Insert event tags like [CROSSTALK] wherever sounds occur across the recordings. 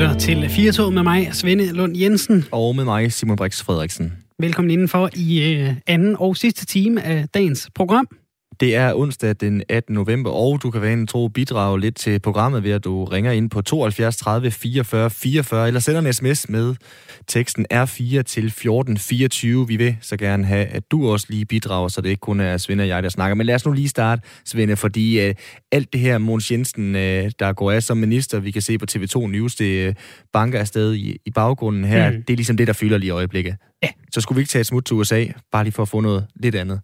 lytter til Firtog med mig, Svende Lund Jensen. Og med mig, Simon Brix Frederiksen. Velkommen indenfor i øh, anden og sidste time af dagens program. Det er onsdag den 18. november, og du kan være en tro bidrage lidt til programmet ved, at du ringer ind på 72 30 44 44, eller sender en sms med teksten R4 til 14 24. Vi vil så gerne have, at du også lige bidrager, så det ikke kun er Svende og jeg, der snakker. Men lad os nu lige starte, Svende, fordi uh, alt det her, Måns Jensen, uh, der går af som minister, vi kan se på TV2 News, det uh, banker afsted i, i baggrunden her, mm. det er ligesom det, der fylder lige i øjeblikket. Ja. Så skulle vi ikke tage et smut til USA, bare lige for at få noget lidt andet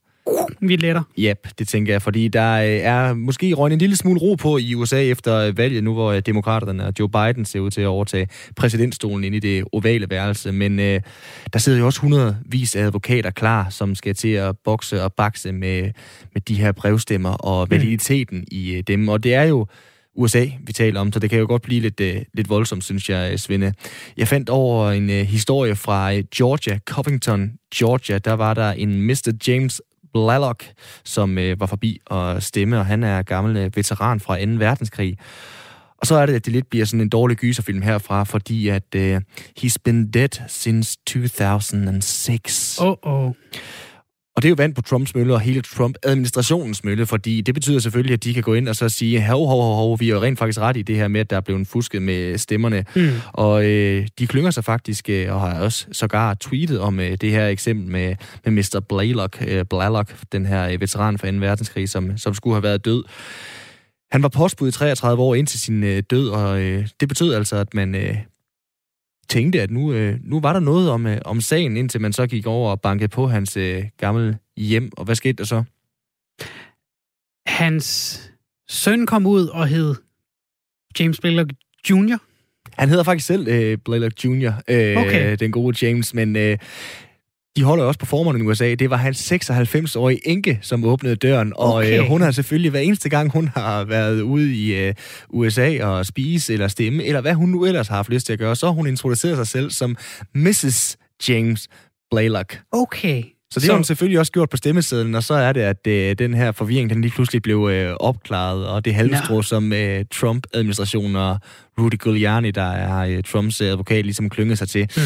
vi letter. Yep, det tænker jeg, fordi der øh, er måske røgnet en lille smule ro på i USA efter valget, nu hvor øh, demokraterne og Joe Biden ser ud til at overtage præsidentstolen ind i det ovale værelse. Men øh, der sidder jo også hundredvis af advokater klar, som skal til at bokse og bakse med, med de her brevstemmer og mm. validiteten mm. i øh, dem. Og det er jo USA, vi taler om, så det kan jo godt blive lidt, lidt voldsomt, synes jeg, Svende. Jeg fandt over en historie fra Georgia, Covington, Georgia. Der var der en Mr. James Blalock, som øh, var forbi og stemme, og han er gammel øh, veteran fra 2. verdenskrig. Og så er det, at det lidt bliver sådan en dårlig gyserfilm herfra, fordi at øh, he's been dead since 2006. Oh, oh. Og det er jo vand på Trumps mølle og hele Trump-administrationens mølle, fordi det betyder selvfølgelig, at de kan gå ind og så sige, hov, hov, hov, vi er jo rent faktisk ret i det her med, at der er blevet fusket med stemmerne. Mm. Og øh, de klynger sig faktisk, øh, og har også sågar tweetet om øh, det her eksempel med, med Mr. Blaylock, øh, Blaylock, den her øh, veteran fra 2. verdenskrig, som, som skulle have været død. Han var postbud i 33 år indtil sin øh, død, og øh, det betød altså, at man... Øh, tænkte, at nu, øh, nu var der noget om, øh, om sagen, indtil man så gik over og bankede på hans øh, gamle hjem. Og hvad skete der så? Hans søn kom ud og hed James Blaylock Jr. Han hedder faktisk selv øh, Blaylock Jr., øh, okay. den gode James, men øh, de holder også på formerne i USA. Det var hans 96-årige enke, som åbnede døren, og okay. øh, hun har selvfølgelig hver eneste gang, hun har været ude i øh, USA og spise eller stemme, eller hvad hun nu ellers har haft lyst til at gøre, så hun introduceret sig selv som Mrs. James Blaylock. Okay. Så det har hun selvfølgelig også gjort på stemmesedlen, og så er det, at øh, den her forvirring, den lige pludselig blev øh, opklaret, og det halmstrå, ja. som øh, Trump-administrationen og Rudy Giuliani, der er øh, Trumps advokat, ligesom klynget sig til. Mm.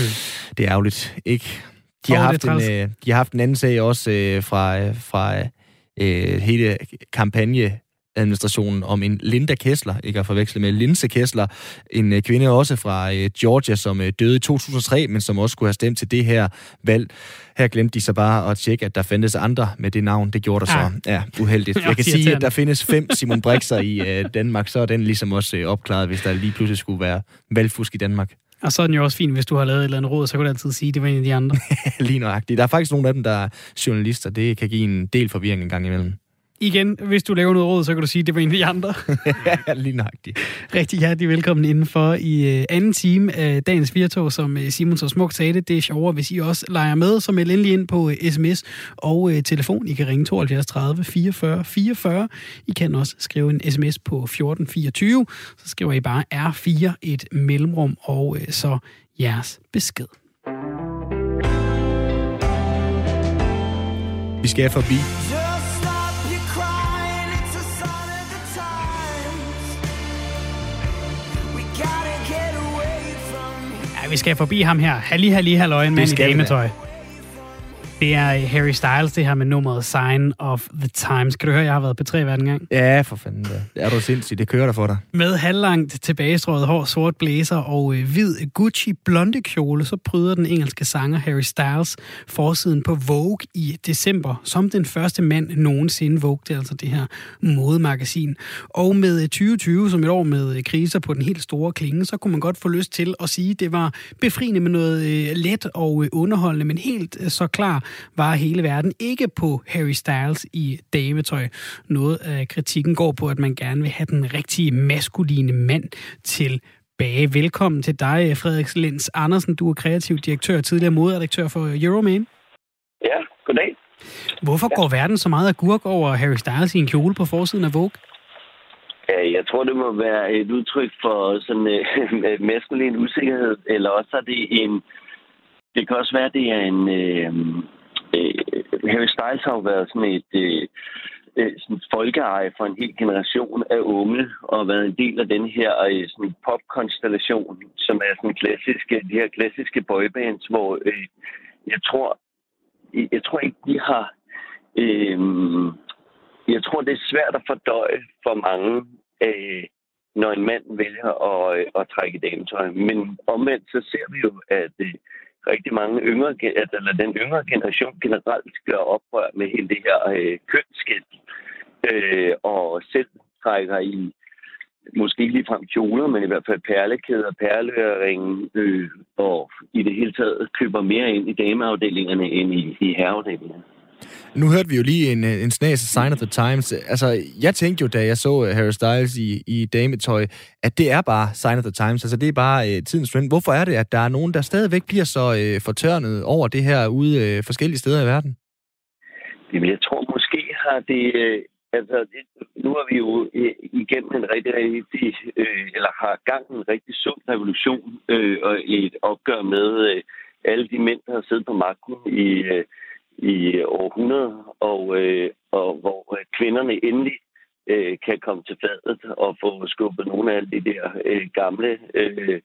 Det er ærgerligt, ikke? De har, haft en, øh, de har haft en anden sag også øh, fra, øh, fra øh, hele kampagne administrationen om en Linda Kessler, ikke at forveksle med Linse Kessler, en øh, kvinde også fra øh, Georgia, som øh, døde i 2003, men som også skulle have stemt til det her valg. Her glemte de så bare at tjekke, at der fandtes andre med det navn. Det gjorde der så. Ah. Ja, uheldigt. [LAUGHS] Jeg kan sige, at der findes fem Simon Brixer i Danmark, så er den ligesom også opklaret, hvis der lige pludselig skulle være valgfusk i Danmark. Og så er den jo også fin, hvis du har lavet et eller andet råd, så kan du altid sige, at det var en af de andre. [LAUGHS] Lige nøjagtigt. Der er faktisk nogle af dem, der er journalister. Det kan give en del forvirring en gang imellem igen, hvis du laver noget råd, så kan du sige, at det var en af de andre. [LAUGHS] ja, lige nøjagtigt. Rigtig hjertelig velkommen indenfor i uh, anden time af dagens Virtog, som uh, Simon så smukt sagde det. Det er sjovere, hvis I også leger med, så meld endelig ind på sms og uh, telefon. I kan ringe 72 30 44 44. I kan også skrive en sms på 1424. Så skriver I bare R4 et mellemrum og så jeres besked. Vi skal forbi vi skal forbi ham her. Halli, halli, halløj, en mand i dametøj. Det er øh, Harry Styles, det her med nummeret Sign of the Times. Kan du høre, jeg har været på tre hver gang? Ja, for fanden. Det er du sindssygt. Det kører der for dig. Med halvlangt tilbagestrøget hår, sort blæser og øh, hvid Gucci blonde kjole, så pryder den engelske sanger Harry Styles forsiden på Vogue i december, som den første mand nogensinde. Vogue, det er altså det her modemagasin. Og med 2020 øh, som et år med øh, kriser på den helt store klinge, så kunne man godt få lyst til at sige, at det var befriende med noget øh, let og øh, underholdende, men helt øh, så klar var hele verden ikke på Harry Styles i dametøj. Noget af kritikken går på, at man gerne vil have den rigtige maskuline mand til Bage. Velkommen til dig, Frederik Lens Andersen. Du er kreativ direktør og tidligere modredaktør for Euroman. Ja, goddag. Hvorfor ja. går verden så meget af gurk over Harry Styles i en kjole på forsiden af Vogue? Jeg tror, det må være et udtryk for sådan [LAUGHS] uh, maskulin usikkerhed, eller også er det en... Det kan også være, det er en, øh, øh, Harry Styles har jo været sådan et, øh, øh, sådan folkeeje for en hel generation af unge, og været en del af den her øh, sådan popkonstellation, som er sådan klassiske, de her klassiske boybands, hvor øh, jeg tror, jeg tror ikke, de har... Øh, jeg tror, det er svært at fordøje for mange, øh, når en mand vælger at, øh, at trække dametøj. Men omvendt så ser vi jo, at øh, rigtig mange yngre, altså, eller den yngre generation generelt gør oprør med hele det her øh, kønsskæld, øh, og selv trækker i måske ikke ligefrem kjoler, men i hvert fald perlekæder, perleøringen, øh, og i det hele taget køber mere ind i dameafdelingerne end i, i herreafdelingerne. Nu hørte vi jo lige en, øh, en snas Sign of the Times. Altså, jeg tænkte jo, da jeg så øh, Harry Styles i, i dametøj, at det er bare Sign of the Times. Altså, det er bare øh, tidens trend. Hvorfor er det, at der er nogen, der stadigvæk bliver så øh, fortørnet over det her ude øh, forskellige steder i verden? Jamen, jeg tror måske har det... Øh, altså, det, nu har vi jo øh, igennem en rigtig, rigtig... Øh, eller har gang en rigtig sund revolution øh, og et opgør med øh, alle de mænd, der har siddet på magten i... Øh, i århundreder, og, øh, og hvor øh, kvinderne endelig øh, kan komme til fadet og få skubbet nogle af de der øh, gamle, øh,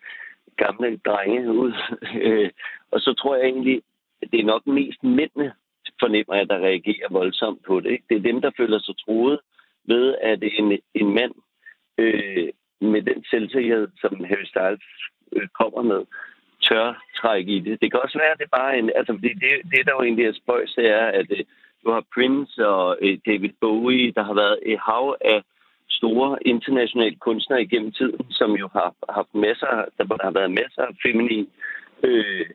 gamle drenge ud. [LAUGHS] Øh, og så tror jeg egentlig, at det er nok mest mændene, fornemmer jeg, der reagerer voldsomt på det. Ikke? Det er dem, der føler sig troet ved, at en, en mand øh, med den selvsikkerhed, som Harry Styles øh, kommer med, tør trække i det. Det kan også være, at det er bare en... Altså, det, det, det der jo egentlig er spøjs, det er, at øh, du har Prince og øh, David Bowie, der har været et hav af store internationale kunstnere igennem tiden, som jo har haft masser, der har været masser af feminin, øh,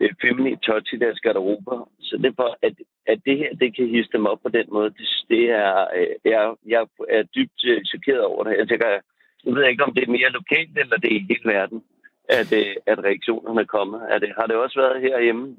øh, feminin touch i deres garderober. Så det er at, at det her, det kan hisse dem op på den måde, det, det er, øh, jeg, jeg er dybt øh, chokeret over det. Jeg tænker, jeg ved ikke, om det er mere lokalt, eller det er i hele verden at, øh, at reaktionerne er kommet. Er det, har det også været herhjemme?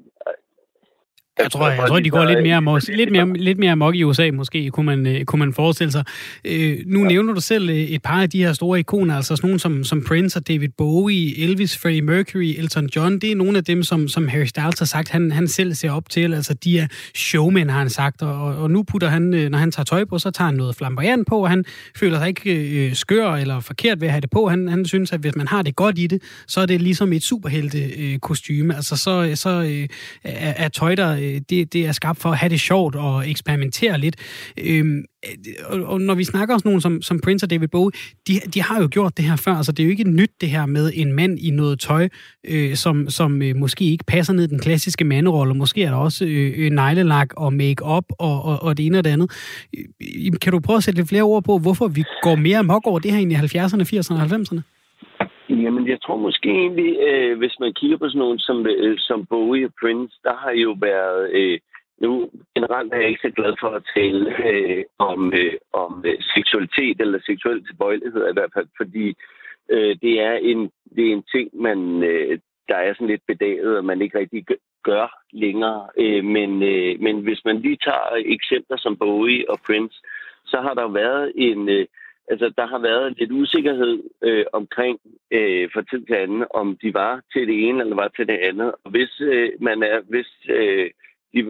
Jeg tror, jeg, jeg tror de går lidt mere, amok, lidt, mere, lidt mere amok i USA, måske, kunne man, øh, kunne man forestille sig. Øh, nu ja. nævner du selv øh, et par af de her store ikoner, altså sådan nogle som, som Prince og David Bowie, Elvis, Freddie Mercury, Elton John. Det er nogle af dem, som, som Harry Styles har sagt, han, han selv ser op til. Altså, de er showmen, har han sagt. Og, og nu putter han, øh, når han tager tøj på, så tager han noget flamboyant på, og han føler sig ikke øh, skør eller forkert ved at have det på. Han, han synes, at hvis man har det godt i det, så er det ligesom et superhelte øh, kostyme. Altså, så, så øh, er, er tøj, der Øh, det, det er skabt for at have det sjovt og eksperimentere lidt. Øhm, og, og når vi snakker om nogen som, som Prince og David Bowie, de, de har jo gjort det her før, så det er jo ikke nyt det her med en mand i noget tøj, øh, som, som øh, måske ikke passer ned i den klassiske manderolle. Måske er der også øh, øh, neglelak og make-up og, og, og det ene og det andet. Øh, øh kan du prøve at sætte lidt flere ord på, hvorfor vi går mere mok over det her i 70'erne, 80'erne og 90'erne? Jamen, jeg tror måske egentlig, øh, hvis man kigger på sådan nogen som, øh, som Bowie og Prince, der har jo været... Øh, nu generelt er jeg ikke så glad for at tale øh, om, øh, om øh, seksualitet eller seksuel tilbøjelighed i hvert fald, fordi øh, det, er en, det er en ting, man, øh, der er sådan lidt bedaget, og man ikke rigtig gør længere. Øh, men, øh, men hvis man lige tager eksempler som Bowie og Prince, så har der været en... Øh, altså, der har været lidt usikkerhed øh, omkring øh, fra tid til anden, om de var til det ene eller var til det andet. Og hvis øh, man er, hvis øh, de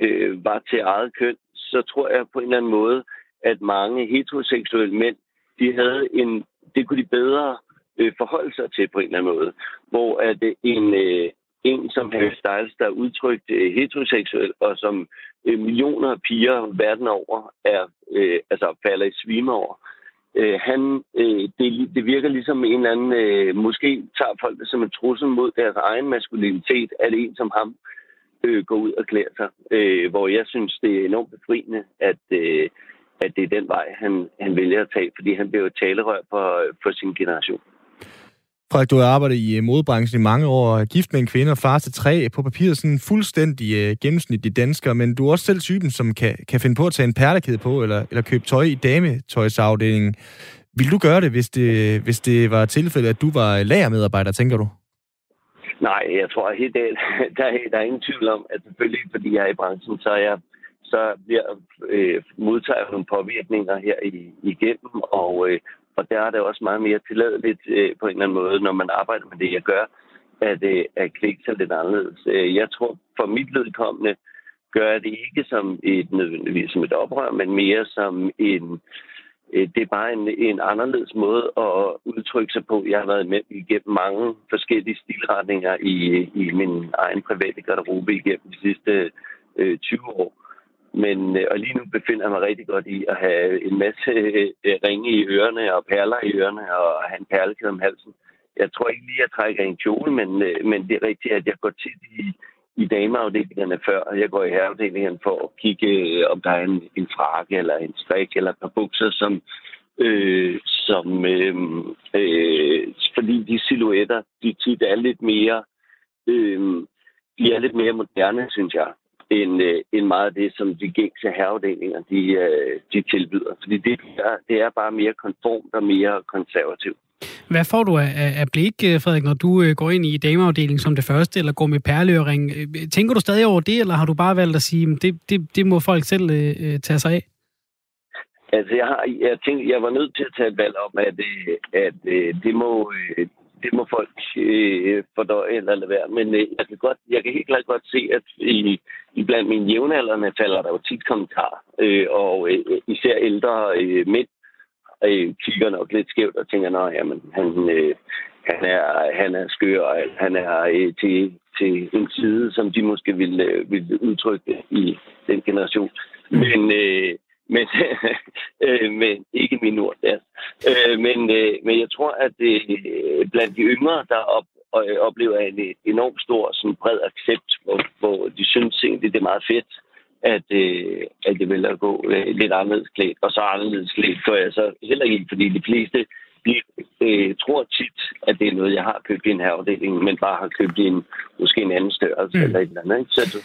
øh, var til eget køn, så tror jeg på en eller anden måde, at mange heteroseksuelle mænd, de havde en, det kunne de bedre øh, forholde sig til på en eller anden måde. Hvor at øh, en, øh, en som Harry Styles, der er udtrykt øh, heteroseksuel, og som øh, millioner af piger verden over er, øh, altså falder i svime over, øh, Øh, han, øh, det, det virker ligesom en eller anden, øh, måske tager folk det som en trussel mod deres egen maskulinitet, at en som ham øh, går ud og klæder sig. Øh, hvor jeg synes, det er enormt befriende, at, øh, at det er den vej, han, han vælger at tage, fordi han bliver jo talerør for, for sin generation. Frederik, du har arbejdet i øh, modebranchen i mange år, gift med en kvinde og far til tre. På papiret sådan fuldstændig øh, gennemsnitlig dansker, men du er også selv typen, som kan, kan finde på at tage en perlekæde på, eller, eller købe tøj i dametøjsafdelingen. Vil du gøre det, hvis det, hvis det var tilfældet, at du var lagermedarbejder, tænker du? Nej, jeg tror helt det, der, [LAUGHS] er, der er ingen tvivl om, at selvfølgelig, fordi jeg er i branchen, så er jeg så bliver, øh, modtager jeg nogle påvirkninger her i, igennem, og, øh, og der er det også meget mere tilladeligt øh, på en eller anden måde, når man arbejder med det, jeg gør, at, øh, at klikke sig lidt anderledes. Øh, jeg tror, for mit vedkommende, gør det ikke som et nødvendigvis som et oprør, men mere som en øh, det er bare en, en anderledes måde at udtrykke sig på. Jeg har været med igennem mange forskellige stilretninger i, i min egen private garderobe igennem de sidste øh, 20 år. Men, øh, og lige nu befinder jeg mig rigtig godt i at have en masse øh, øh, ringe i ørerne og perler i ørerne og have en perlekæde om halsen. Jeg tror ikke lige, at jeg trækker en kjole, men, øh, men det er rigtigt, at jeg går tit i, i dameafdelingerne før. Jeg går i herreafdelingen for at kigge, øh, om der er en, en frakke eller en strik eller et par bukser, som, øh, som øh, øh, fordi de silhuetter, de tit er lidt mere, øh, de er lidt mere moderne, synes jeg end, øh, end meget af det, som de gængse herreafdelinger de, øh, de tilbyder. Fordi det er, det er bare mere konformt og mere konservativt. Hvad får du af, af blik, øh, Frederik, når du øh, går ind i dameafdelingen som det første, eller går med perleøring? Øh, tænker du stadig over det, eller har du bare valgt at sige, at det, det, det må folk selv øh, tage sig af? Altså, jeg, har, jeg tænkte, jeg var nødt til at tage et valg om, at, at, at det, må, det må folk øh, fordøje eller lade være. Men øh, jeg, kan godt, jeg kan helt klart godt se, at i, i blandt mine jævnaldrende falder der jo tit kommentarer. Øh, og øh, især ældre øh, mænd øh, kigger nok lidt skævt og tænker, nej, han, øh, han, er, han er skør, og han er øh, til, til en side, som de måske ville, øh, ville udtrykke i den generation. Men, øh, men, [LAUGHS] øh, men ikke min ord der. Øh, men, øh, men jeg tror, at øh, blandt de yngre, der op, øh, oplever en enormt stor sådan bred accept, hvor, hvor de synes egentlig, det er meget fedt, at, øh, at det vil at gå øh, lidt anderledes klædt. Og så anderledes klædt går jeg så heller ikke, fordi de fleste de øh, tror tit, at det er noget, jeg har købt i en herafdeling, men bare har købt i en, måske en anden størrelse mm. eller et eller andet. Ikke? Så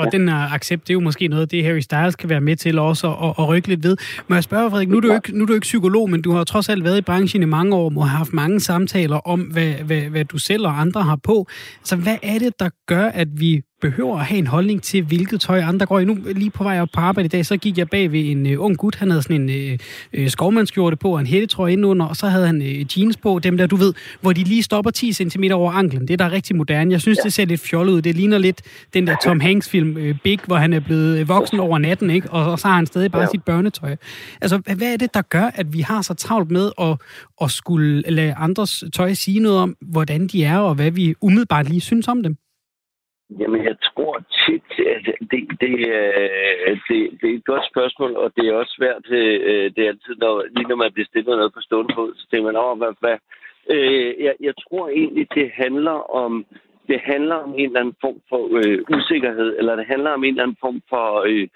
og ja. den her accept, det er jo måske noget af det, Harry Styles kan være med til også at, at rykke lidt ved. Må jeg spørge, Frederik, nu er, du ikke, nu er du ikke psykolog, men du har trods alt været i branchen i mange år, og har haft mange samtaler om, hvad, hvad, hvad du selv og andre har på. Så hvad er det, der gør, at vi behøver at have en holdning til, hvilket tøj andre går i. Nu lige på vej op på arbejde i dag, så gik jeg bag ved en uh, ung gut. Han havde sådan en uh, skovmandskjorte på og en hættetrøje indenunder, og så havde han uh, jeans på, dem der, du ved, hvor de lige stopper 10 cm over anklen. Det er der rigtig moderne. Jeg synes, ja. det ser lidt fjollet ud. Det ligner lidt den der Tom Hanks-film uh, Big, hvor han er blevet voksen over natten, ikke? Og, og så har han stadig bare ja. sit børnetøj. Altså, hvad er det, der gør, at vi har så travlt med at, at skulle lade andres tøj sige noget om, hvordan de er, og hvad vi umiddelbart lige synes om dem? Jamen, jeg tror tit, at det, det, øh, det, det er et godt spørgsmål, og det er også svært. Øh, det er altid, når, lige når man bliver stillet noget på stående fod, så tænker man over, hvad... hvad øh, jeg, jeg tror egentlig, det handler om det handler om en eller anden form for øh, usikkerhed, eller det handler om en eller anden form for... Øh,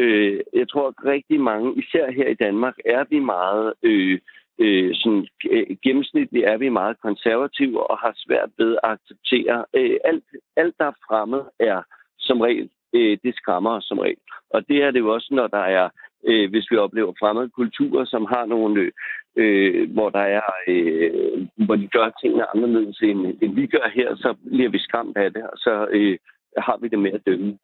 øh, jeg tror, at rigtig mange, især her i Danmark, er vi meget... Øh, øh, sådan, øh, gennemsnitligt er vi meget konservative og har svært ved at acceptere. Øh, alt, alt, der er fremmed, er som regel, øh, det skræmmer os som regel. Og det er det jo også, når der er, øh, hvis vi oplever fremmede kulturer, som har nogle, øh, hvor der er, øh, hvor de gør tingene anderledes, end, end vi gør her, så bliver vi skræmt af det, og så øh, har vi det med at dømme.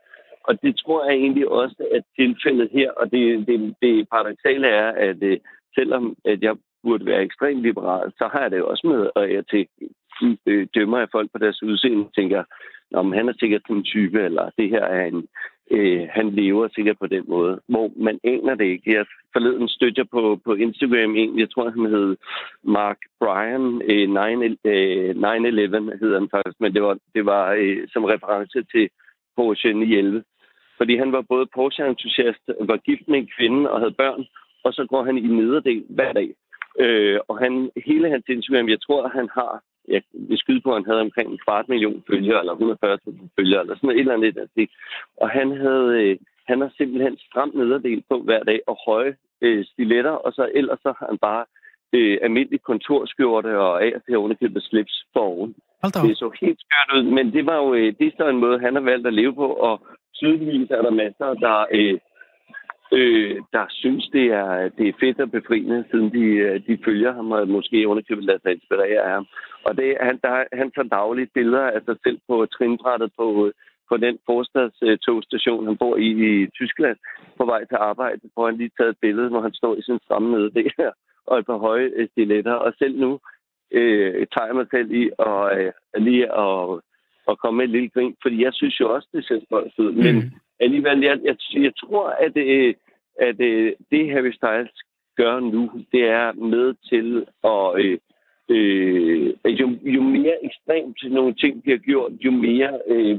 Og det tror jeg egentlig også er tilfældet her, og det, det, det paradoxale er, at øh, selvom at jeg burde være ekstremt liberal, så har jeg det også med, og jeg til, øh, dømmer af folk på deres udseende, tænker, om han er sikkert den type, eller det her er en, øh, han lever sikkert på den måde, hvor man aner det ikke. Jeg forleden støtter jeg på, på Instagram en, jeg tror han hed Mark Bryan, øh, 9-11 øh, hedder han faktisk, men det var, det var øh, som reference til Porsche 911. Fordi han var både Porsche-entusiast, var gift med en kvinde og havde børn, og så går han i nederdel hver dag. Øh, og han, hele hans Instagram, jeg tror, han har, jeg vil skyde på, at han havde omkring en kvart million følgere, eller 140.000 følgere, eller sådan et eller andet. Der. Og han havde, øh, han har simpelthen stramt nederdel på hver dag, og høje øh, stiletter, og så ellers så har han bare øh, almindelig kontorskjorte og af og til underkøbet slips for oven. Det så helt skørt ud, men det var jo øh, det er så en måde, han har valgt at leve på, og tydeligvis er der masser, der øh, øh, der synes, det er, det er fedt og befriende, siden de, øh, de følger ham og måske underkøbet lader sig inspirere af ham. Og det, han, der, han tager dagligt billeder af sig selv på trinbrættet på, øh, på den forstadstogstation, han bor i i Tyskland, på vej til arbejde, hvor han lige taget et billede, hvor han står i sin stramme nede der, [LAUGHS] og et par høje øh, stiletter. Og selv nu øh, tager jeg mig selv i og, øh, lige at, og komme med et lille grin, fordi jeg synes jo også, det ser godt ud. Men, mm alligevel, jeg, jeg, jeg tror, at, øh, at øh, det Harry Styles gør nu, det er med til at... Øh, øh, jo, jo mere ekstremt nogle ting bliver gjort, jo mere, øh,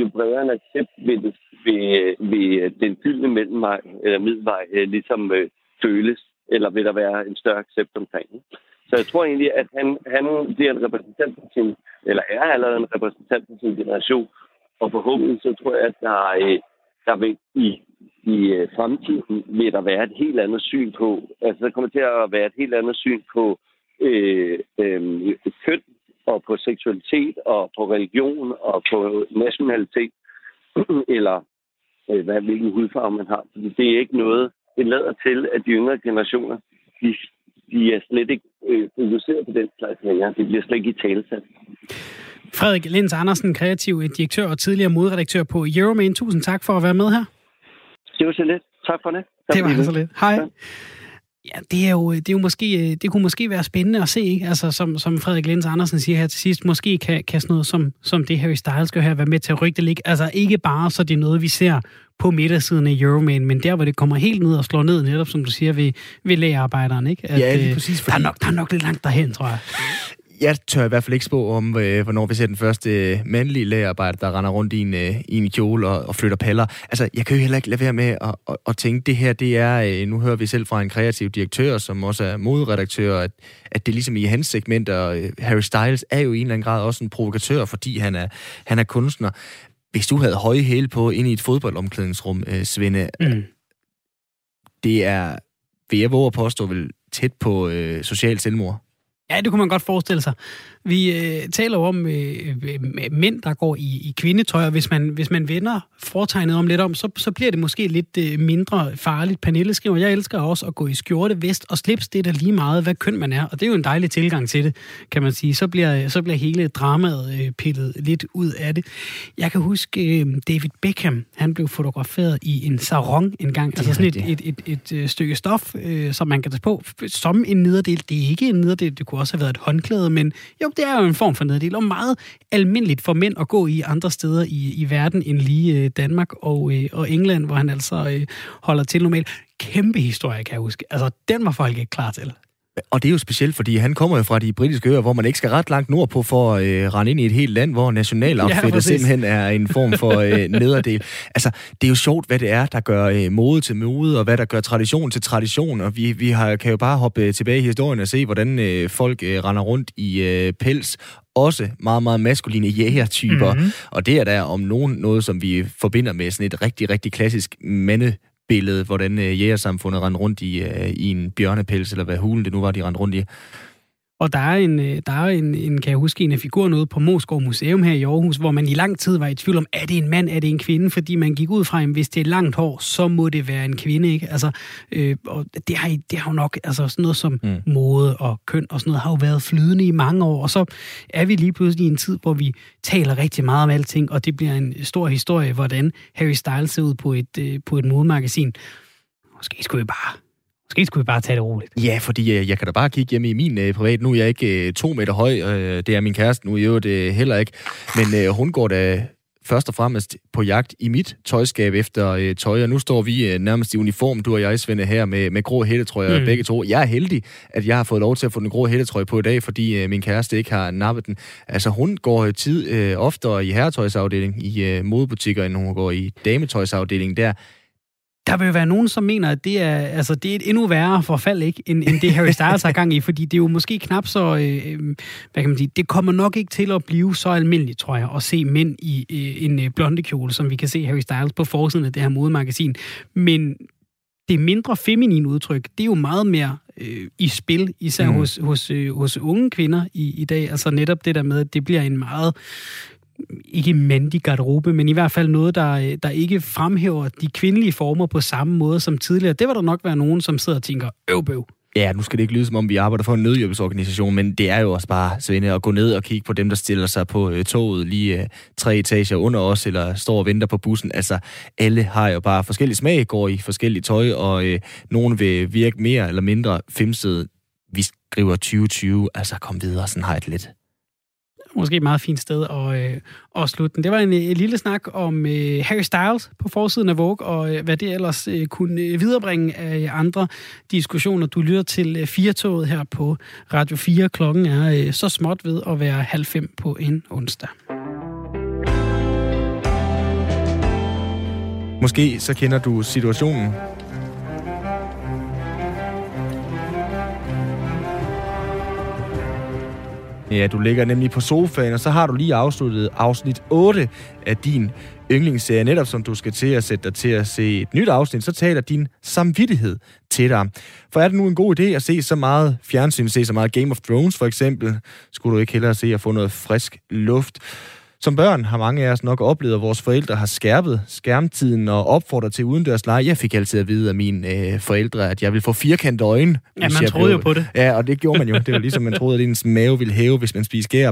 jo bredere en accept ved, ved, ved den gyldne mellemvej, eller midvej øh, ligesom øh, føles, eller vil der være en større accept omkring. Så jeg tror egentlig, at han, han bliver en repræsentant for sin, eller er allerede en repræsentant for sin generation, og forhåbentlig så tror jeg, at der, øh, der vil i, i øh, fremtiden vil der være et helt andet syn på, altså der kommer til at være et helt andet syn på øh, øh, køn og på seksualitet og på religion og på nationalitet, [CLEARS THROAT] eller øh, hvad, hvilken hudfarve man har. Fordi det er ikke noget, det lader til, at de yngre generationer, de, de er slet ikke øh, fokuseret på den slags længere. Det bliver slet ikke i talesat. Frederik Lens Andersen, kreativ direktør og tidligere modredaktør på Euroman. Tusind tak for at være med her. Det var så lidt. Tak for det. Tak det var så lidt. Hej. Ja. Ja, det er jo, det er jo måske, øh, det kunne måske være spændende at se, ikke? Altså, som, som Frederik Lenz Andersen siger her til sidst, måske kan, kan sådan noget som, som det Harry Styles gør her være med til at rykke det ligge. Altså ikke bare, så det er noget, vi ser på midtersiden af Euroman, men der, hvor det kommer helt ned og slår ned, netop som du siger, ved, ved lægearbejderen, ikke? At, ja, lige øh, præcis. Fordi... Der, er nok, der er nok lidt langt derhen, tror jeg jeg tør i hvert fald ikke spå om, øh, hvornår vi ser den første øh, mandlige lægearbejder, der render rundt i en, øh, i en kjole og, og flytter paller. Altså, jeg kan jo heller ikke lade være med at, at, at tænke, det her, det er, øh, nu hører vi selv fra en kreativ direktør, som også er moderedaktør, at, at det ligesom i hans segmenter, øh, Harry Styles er jo i en eller anden grad også en provokatør, fordi han er, han er kunstner. Hvis du havde høje hæle på ind i et fodboldomklædningsrum, øh, Svende, mm. det er, vil jeg våge at påstå, vel tæt på øh, social selvmord. Ja, det kunne man godt forestille sig. Vi øh, taler jo om øh, øh, mænd, der går i, i kvindetøj, og hvis man, hvis man vender fortegnet om lidt om, så, så bliver det måske lidt øh, mindre farligt. Pernille skriver, jeg elsker også at gå i skjorte, vest og slips. Det er da lige meget, hvad køn man er, og det er jo en dejlig tilgang til det, kan man sige. Så bliver, så bliver hele dramaet øh, pillet lidt ud af det. Jeg kan huske øh, David Beckham, han blev fotograferet i en sarong en gang. Altså sådan et, et, et, et, et øh, stykke stof, øh, som man kan tage på som en nederdel. Det er ikke en nederdel, det kunne også have været et håndklæde, men jo, det er jo en form for nederdel, og meget almindeligt for mænd at gå i andre steder i, i verden end lige øh, Danmark og, øh, og England, hvor han altså øh, holder til normalt. Kæmpe historie, kan jeg huske. Altså, den var folk ikke klar til. Og det er jo specielt, fordi han kommer jo fra de britiske øer, hvor man ikke skal ret langt nordpå for at øh, rende ind i et helt land, hvor nationaloutfittet ja, simpelthen er en form for øh, [LAUGHS] nederdel. Altså, det er jo sjovt, hvad det er, der gør øh, mode til mode, og hvad der gør tradition til tradition. Og vi, vi har, kan jo bare hoppe øh, tilbage i historien og se, hvordan øh, folk øh, render rundt i øh, pels, også meget, meget maskuline jægertyper. Mm-hmm. Og det er der om nogen noget, som vi forbinder med sådan et rigtig, rigtig klassisk mande billede, hvordan øh, jægersamfundet rendte rundt i, øh, i en bjørnepels, eller hvad hulen det nu var, de rendte rundt i. Og der er en, øh, der er en, en kan jeg huske, en af figurerne ude på Moskov Museum her i Aarhus, hvor man i lang tid var i tvivl om, er det en mand, er det en kvinde? Fordi man gik ud fra, at hvis det er langt hår, så må det være en kvinde, ikke? Altså, øh, og det har, det har jo nok, altså sådan noget som mm. mode og køn og sådan noget, har jo været flydende i mange år, og så er vi lige pludselig i en tid, hvor vi taler rigtig meget om alting, og det bliver en stor historie, hvordan Harry Styles ser ud på et, øh, på et modemagasin. Måske skulle vi bare Måske skulle vi bare tage det roligt. Ja, fordi øh, jeg kan da bare kigge hjemme i min øh, privat. Nu er jeg ikke øh, to meter høj, øh, det er min kæreste nu i øvrigt øh, heller ikke. Men øh, hun går da først og fremmest på jagt i mit tøjskab efter øh, tøj, og nu står vi øh, nærmest i uniform, du og jeg, Svende, her med, med grå hættetrøjer mm. begge to. Jeg er heldig, at jeg har fået lov til at få den grå hættetrøje på i dag, fordi øh, min kæreste ikke har nappet den. Altså, hun går tid øh, oftere i herretøjsafdeling i øh, modebutikker, end hun går i dametøjsafdelingen der der vil jo være nogen, som mener, at det er, altså, det er et endnu værre forfald, ikke, end, end det Harry Styles har gang i, fordi det er jo måske knap så, øh, hvad kan man sige, det kommer nok ikke til at blive så almindeligt, tror jeg, at se mænd i øh, en øh, blonde kjole, som vi kan se Harry Styles på forsiden af det her modemagasin. Men det mindre feminine udtryk, det er jo meget mere øh, i spil, især mm. hos, hos, øh, hos unge kvinder i, i dag. Altså netop det der med, at det bliver en meget ikke mandig garderobe, men i hvert fald noget, der, øh, der ikke fremhæver de kvindelige former på samme måde som tidligere. Det var der nok være nogen, som sidder og tænker, øv bøv. Ja, nu skal det ikke lyde som om, vi arbejder for en nødhjælpsorganisation, men det er jo også bare, Svende, at gå ned og kigge på dem, der stiller sig på øh, toget lige øh, tre etager under os, eller står og venter på bussen. Altså, alle har jo bare forskellige smag, går i forskellige tøj, og øh, nogen vil virke mere eller mindre femset. Vi skriver 2020, altså kom videre, sådan har jeg det lidt måske et meget fint sted at, øh, at slutte den. Det var en, øh, en lille snak om øh, Harry Styles på forsiden af Vogue, og øh, hvad det ellers øh, kunne øh, viderebringe af andre diskussioner. Du lytter til øh, Firtoget her på Radio 4. Klokken er øh, så småt ved at være halv fem på en onsdag. Måske så kender du situationen. Ja, du ligger nemlig på sofaen, og så har du lige afsluttet afsnit 8 af din yndlingsserie. Netop som du skal til at sætte dig til at se et nyt afsnit, så taler din samvittighed til dig. For er det nu en god idé at se så meget fjernsyn, se så meget Game of Thrones for eksempel? Skulle du ikke hellere se at få noget frisk luft? Som børn har mange af os nok oplevet, at vores forældre har skærpet skærmtiden og opfordret til udendørs lege. Jeg fik altid at vide af mine øh, forældre, at jeg ville få firkantede øjne. Ja, man troede blev... jo på det. Ja, og det gjorde man jo. Det var ligesom, man troede, at ens mave ville hæve, hvis man spiste gær.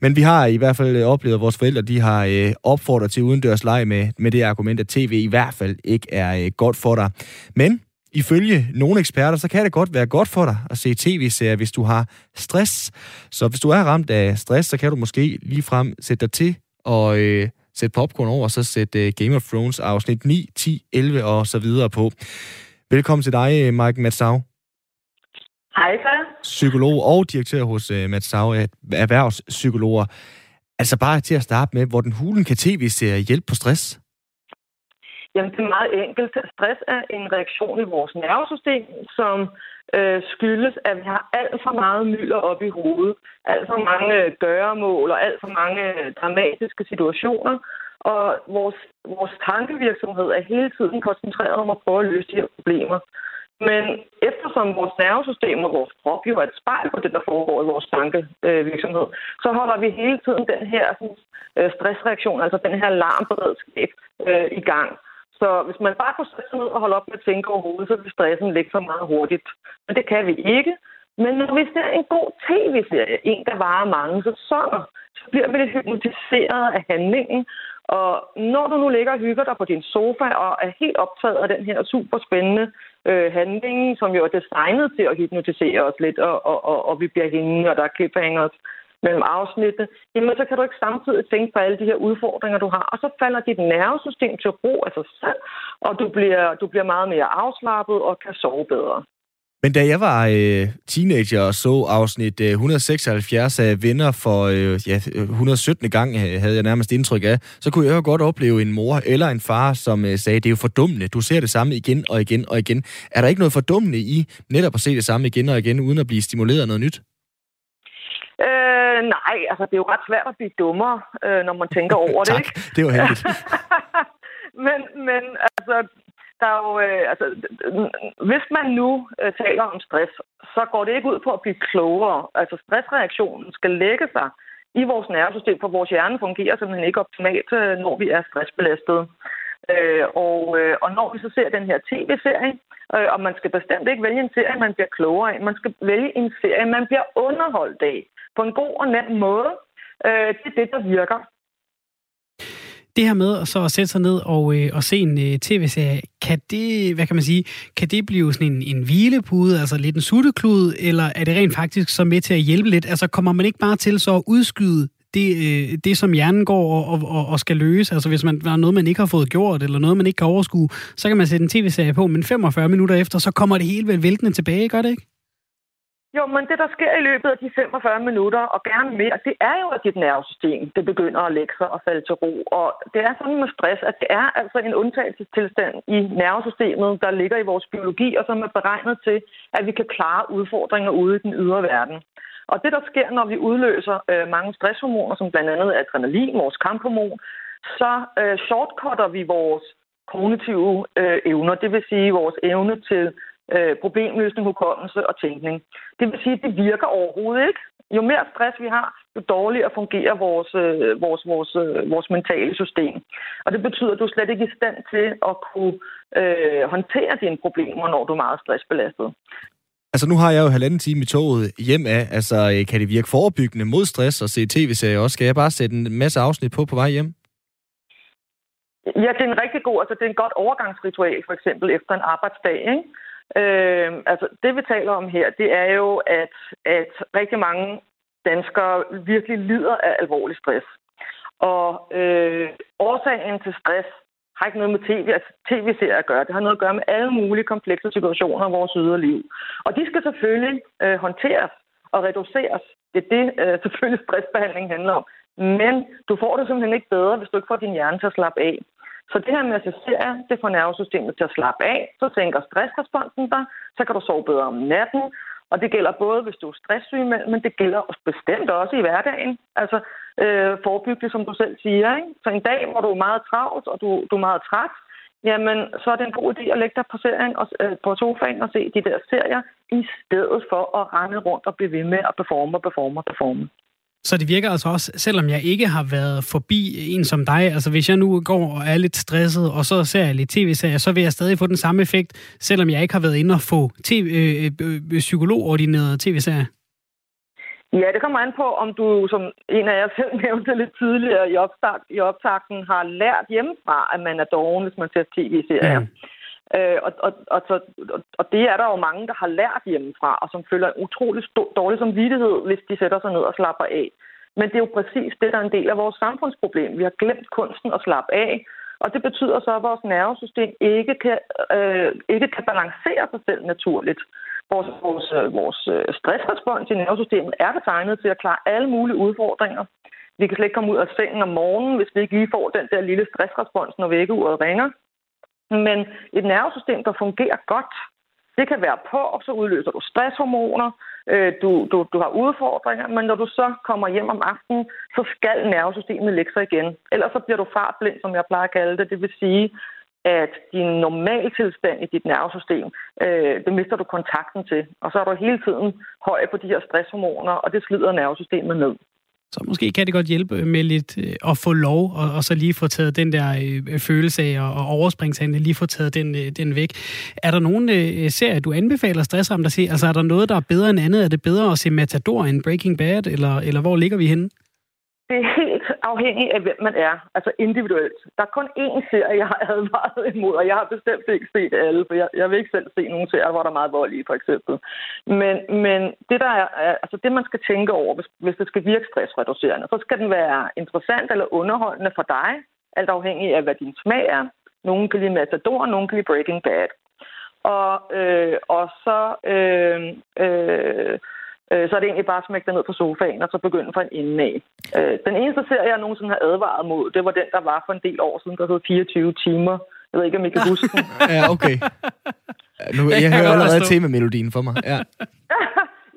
Men vi har i hvert fald øh, oplevet, at vores forældre de har øh, opfordret til udendørs lege med, med det argument, at tv i hvert fald ikke er øh, godt for dig. Men Ifølge nogle eksperter, så kan det godt være godt for dig at se tv-serier, hvis du har stress. Så hvis du er ramt af stress, så kan du måske lige frem sætte dig til og øh, sætte popcorn over, og så sætte øh, Game of Thrones afsnit 9, 10, 11 og så videre på. Velkommen til dig, øh, Mike Matsau. Hej, så. Psykolog og direktør hos øh, Matsau, erhvervspsykologer. Altså bare til at starte med, hvor den hulen kan tv-serie hjælpe på stress? Jamen, det er meget enkelt. Stress er en reaktion i vores nervesystem, som øh, skyldes, at vi har alt for meget mylder op i hovedet. Alt for mange øh, gøremål og alt for mange øh, dramatiske situationer. Og vores, vores tankevirksomhed er hele tiden koncentreret om at prøve at løse de her problemer. Men eftersom vores nervesystem og vores krop jo er et spejl på det, der foregår i vores tankevirksomhed, så holder vi hele tiden den her sådan, stressreaktion, altså den her alarmberedskab øh, i gang. Så hvis man bare kunne sætte sig ned og holde op med at tænke overhovedet, så vil stressen ligge så meget hurtigt. Men det kan vi ikke. Men når vi ser en god tv-serie, en der varer mange sæsoner, så bliver vi lidt hypnotiseret af handlingen. Og når du nu ligger og hygger dig på din sofa og er helt optaget af den her super spændende øh, handling, som jo er designet til at hypnotisere os lidt, og, og, og, og vi bliver hængende, og der er cliffhangers, mellem afsnittene, jamen så kan du ikke samtidig tænke på alle de her udfordringer, du har. Og så falder dit nervesystem til ro af sig selv, og du bliver, du bliver meget mere afslappet og kan sove bedre. Men da jeg var øh, teenager og så afsnit øh, 176 af Venner for øh, ja, 117. gang, øh, havde jeg nærmest indtryk af, så kunne jeg jo godt opleve en mor eller en far, som øh, sagde, det er jo fordummende, du ser det samme igen og igen og igen. Er der ikke noget fordummende i netop at se det samme igen og igen, uden at blive stimuleret af noget nyt? Øh, nej, altså det er jo ret svært at blive dummere, øh, når man tænker [LAUGHS] over det, ikke? det var heldigt. [LAUGHS] men, men altså, der er jo, øh, altså, hvis man nu øh, taler om stress, så går det ikke ud på at blive klogere. Altså stressreaktionen skal lægge sig i vores nervesystem, for vores hjerne fungerer simpelthen ikke optimalt, øh, når vi er stressbelastet. Øh, og, øh, og når vi så ser den her tv-serie, øh, og man skal bestemt ikke vælge en serie, man bliver klogere af, man skal vælge en serie, man bliver underholdt af på en god og nem måde. Øh, det er det, der virker. Det her med så at sætte sig ned og, øh, og se en øh, tv-serie, kan det, hvad kan man sige, kan det blive sådan en, en hvilepude, altså lidt en sutteklud, eller er det rent faktisk så med til at hjælpe lidt? Altså kommer man ikke bare til så at udskyde det, øh, det som hjernen går og, og, og skal løse. Altså hvis man har noget, man ikke har fået gjort, eller noget, man ikke kan overskue, så kan man sætte en tv-serie på, men 45 minutter efter, så kommer det hele vel væltende tilbage, gør det ikke? Jo, men det, der sker i løbet af de 45 minutter, og gerne mere, det er jo, at dit nervesystem det begynder at lægge sig og falde til ro. Og det er sådan med stress, at det er altså en undtagelsestilstand i nervesystemet, der ligger i vores biologi, og som er beregnet til, at vi kan klare udfordringer ude i den ydre verden. Og det, der sker, når vi udløser øh, mange stresshormoner, som blandt andet adrenalin, vores kamphormon, så øh, shortcutter vi vores kognitive øh, evner, det vil sige vores evne til øh, problemløsning, hukommelse og tænkning. Det vil sige, at det virker overhovedet ikke. Jo mere stress vi har, jo dårligere fungerer vores, øh, vores, vores, øh, vores mentale system. Og det betyder, at du er slet ikke i stand til at kunne øh, håndtere dine problemer, når du er meget stressbelastet. Altså nu har jeg jo halvanden time i toget hjem af. Altså øh, kan det virke forebyggende mod stress og se tv-serier også? Skal jeg bare sætte en masse afsnit på på vej hjem? Ja, det er en rigtig god, altså det er en godt overgangsritual for eksempel efter en arbejdsdag. Ikke? Øh, altså det vi taler om her, det er jo, at, at rigtig mange danskere virkelig lider af alvorlig stress. Og øh, årsagen til stress har ikke noget med tv, altså tv-serier at gøre. Det har noget at gøre med alle mulige komplekse situationer i vores ydre liv. Og de skal selvfølgelig øh, håndteres og reduceres. Det er det, øh, [LAUGHS] selvfølgelig stressbehandling handler om. Men du får det simpelthen ikke bedre, hvis du ikke får din hjerne til at slappe af. Så det her med at se serier, det får nervesystemet til at slappe af. Så sænker stressresponsen dig. Så kan du sove bedre om natten. Og det gælder både, hvis du er stresssyg, men det gælder også bestemt også i hverdagen. Altså øh, forebygge som du selv siger. Ikke? Så en dag, hvor du er meget travlt, og du, du er meget træt, jamen så er det en god idé at lægge dig på, serien og, øh, på sofaen og se de der serier, i stedet for at rende rundt og blive ved med at performe og performe og performe. Så det virker altså også, selvom jeg ikke har været forbi en som dig, altså hvis jeg nu går og er lidt stresset, og så ser jeg lidt tv-serier, så vil jeg stadig få den samme effekt, selvom jeg ikke har været inde og få TV, øh, øh, øh psykologordineret tv-serier? Ja, det kommer an på, om du, som en af jer selv [LAUGHS] nævnte lidt tidligere i, opstart, i optakten, har lært hjemmefra, at man er doven, hvis man ser tv-serier. Ja. Øh, og, og, og, og det er der jo mange, der har lært hjemmefra, og som føler en utrolig dårlig samvittighed, hvis de sætter sig ned og slapper af. Men det er jo præcis det, der er en del af vores samfundsproblem. Vi har glemt kunsten at slappe af, og det betyder så, at vores nervesystem ikke kan, øh, ikke kan balancere sig selv naturligt. Vores, vores, øh, vores øh, stressrespons i nervesystemet er designet til at klare alle mulige udfordringer. Vi kan slet ikke komme ud af sengen om morgenen, hvis vi ikke lige får den der lille stressrespons, når vækkeuret ringer. Men et nervesystem, der fungerer godt, det kan være på, og så udløser du stresshormoner, øh, du, du, du har udfordringer, men når du så kommer hjem om aftenen, så skal nervesystemet lægge sig igen. Ellers så bliver du fartblind, som jeg plejer at kalde det. Det vil sige, at din normaltilstand i dit nervesystem, øh, det mister du kontakten til. Og så er du hele tiden høj på de her stresshormoner, og det slider nervesystemet ned. Så måske kan det godt hjælpe øh, med lidt øh, at få lov, og, og så lige få taget den der øh, følelse af og, og overspringshandle, lige få taget den, øh, den væk. Er der nogen øh, serier, du anbefaler stressramt at se? Altså er der noget, der er bedre end andet? Er det bedre at se Matador end Breaking Bad, eller, eller hvor ligger vi henne? Det er helt afhængigt af, hvem man er. Altså individuelt. Der er kun én serie, jeg har advaret imod, og jeg har bestemt ikke set alle, for jeg, jeg vil ikke selv se nogen serier, hvor der er meget vold i, for eksempel. Men, men det, der er, altså det, man skal tænke over, hvis, hvis det skal virke stressreducerende, så skal den være interessant eller underholdende for dig, alt afhængig af, hvad din smag er. Nogen kan lide Matador, nogen kan lide Breaking Bad. Og, øh, og så... Øh, øh, øh, så er det egentlig bare at smække dig ned på sofaen, og så begynde fra en ende af. Øh, den eneste serie, jeg nogensinde har advaret mod, det var den, der var for en del år siden, der hed 24 timer. Jeg ved ikke, om I kan [LAUGHS] huske den. ja, okay. [LAUGHS] Nu, jeg hører allerede temamelodien for mig. Ja. [LAUGHS]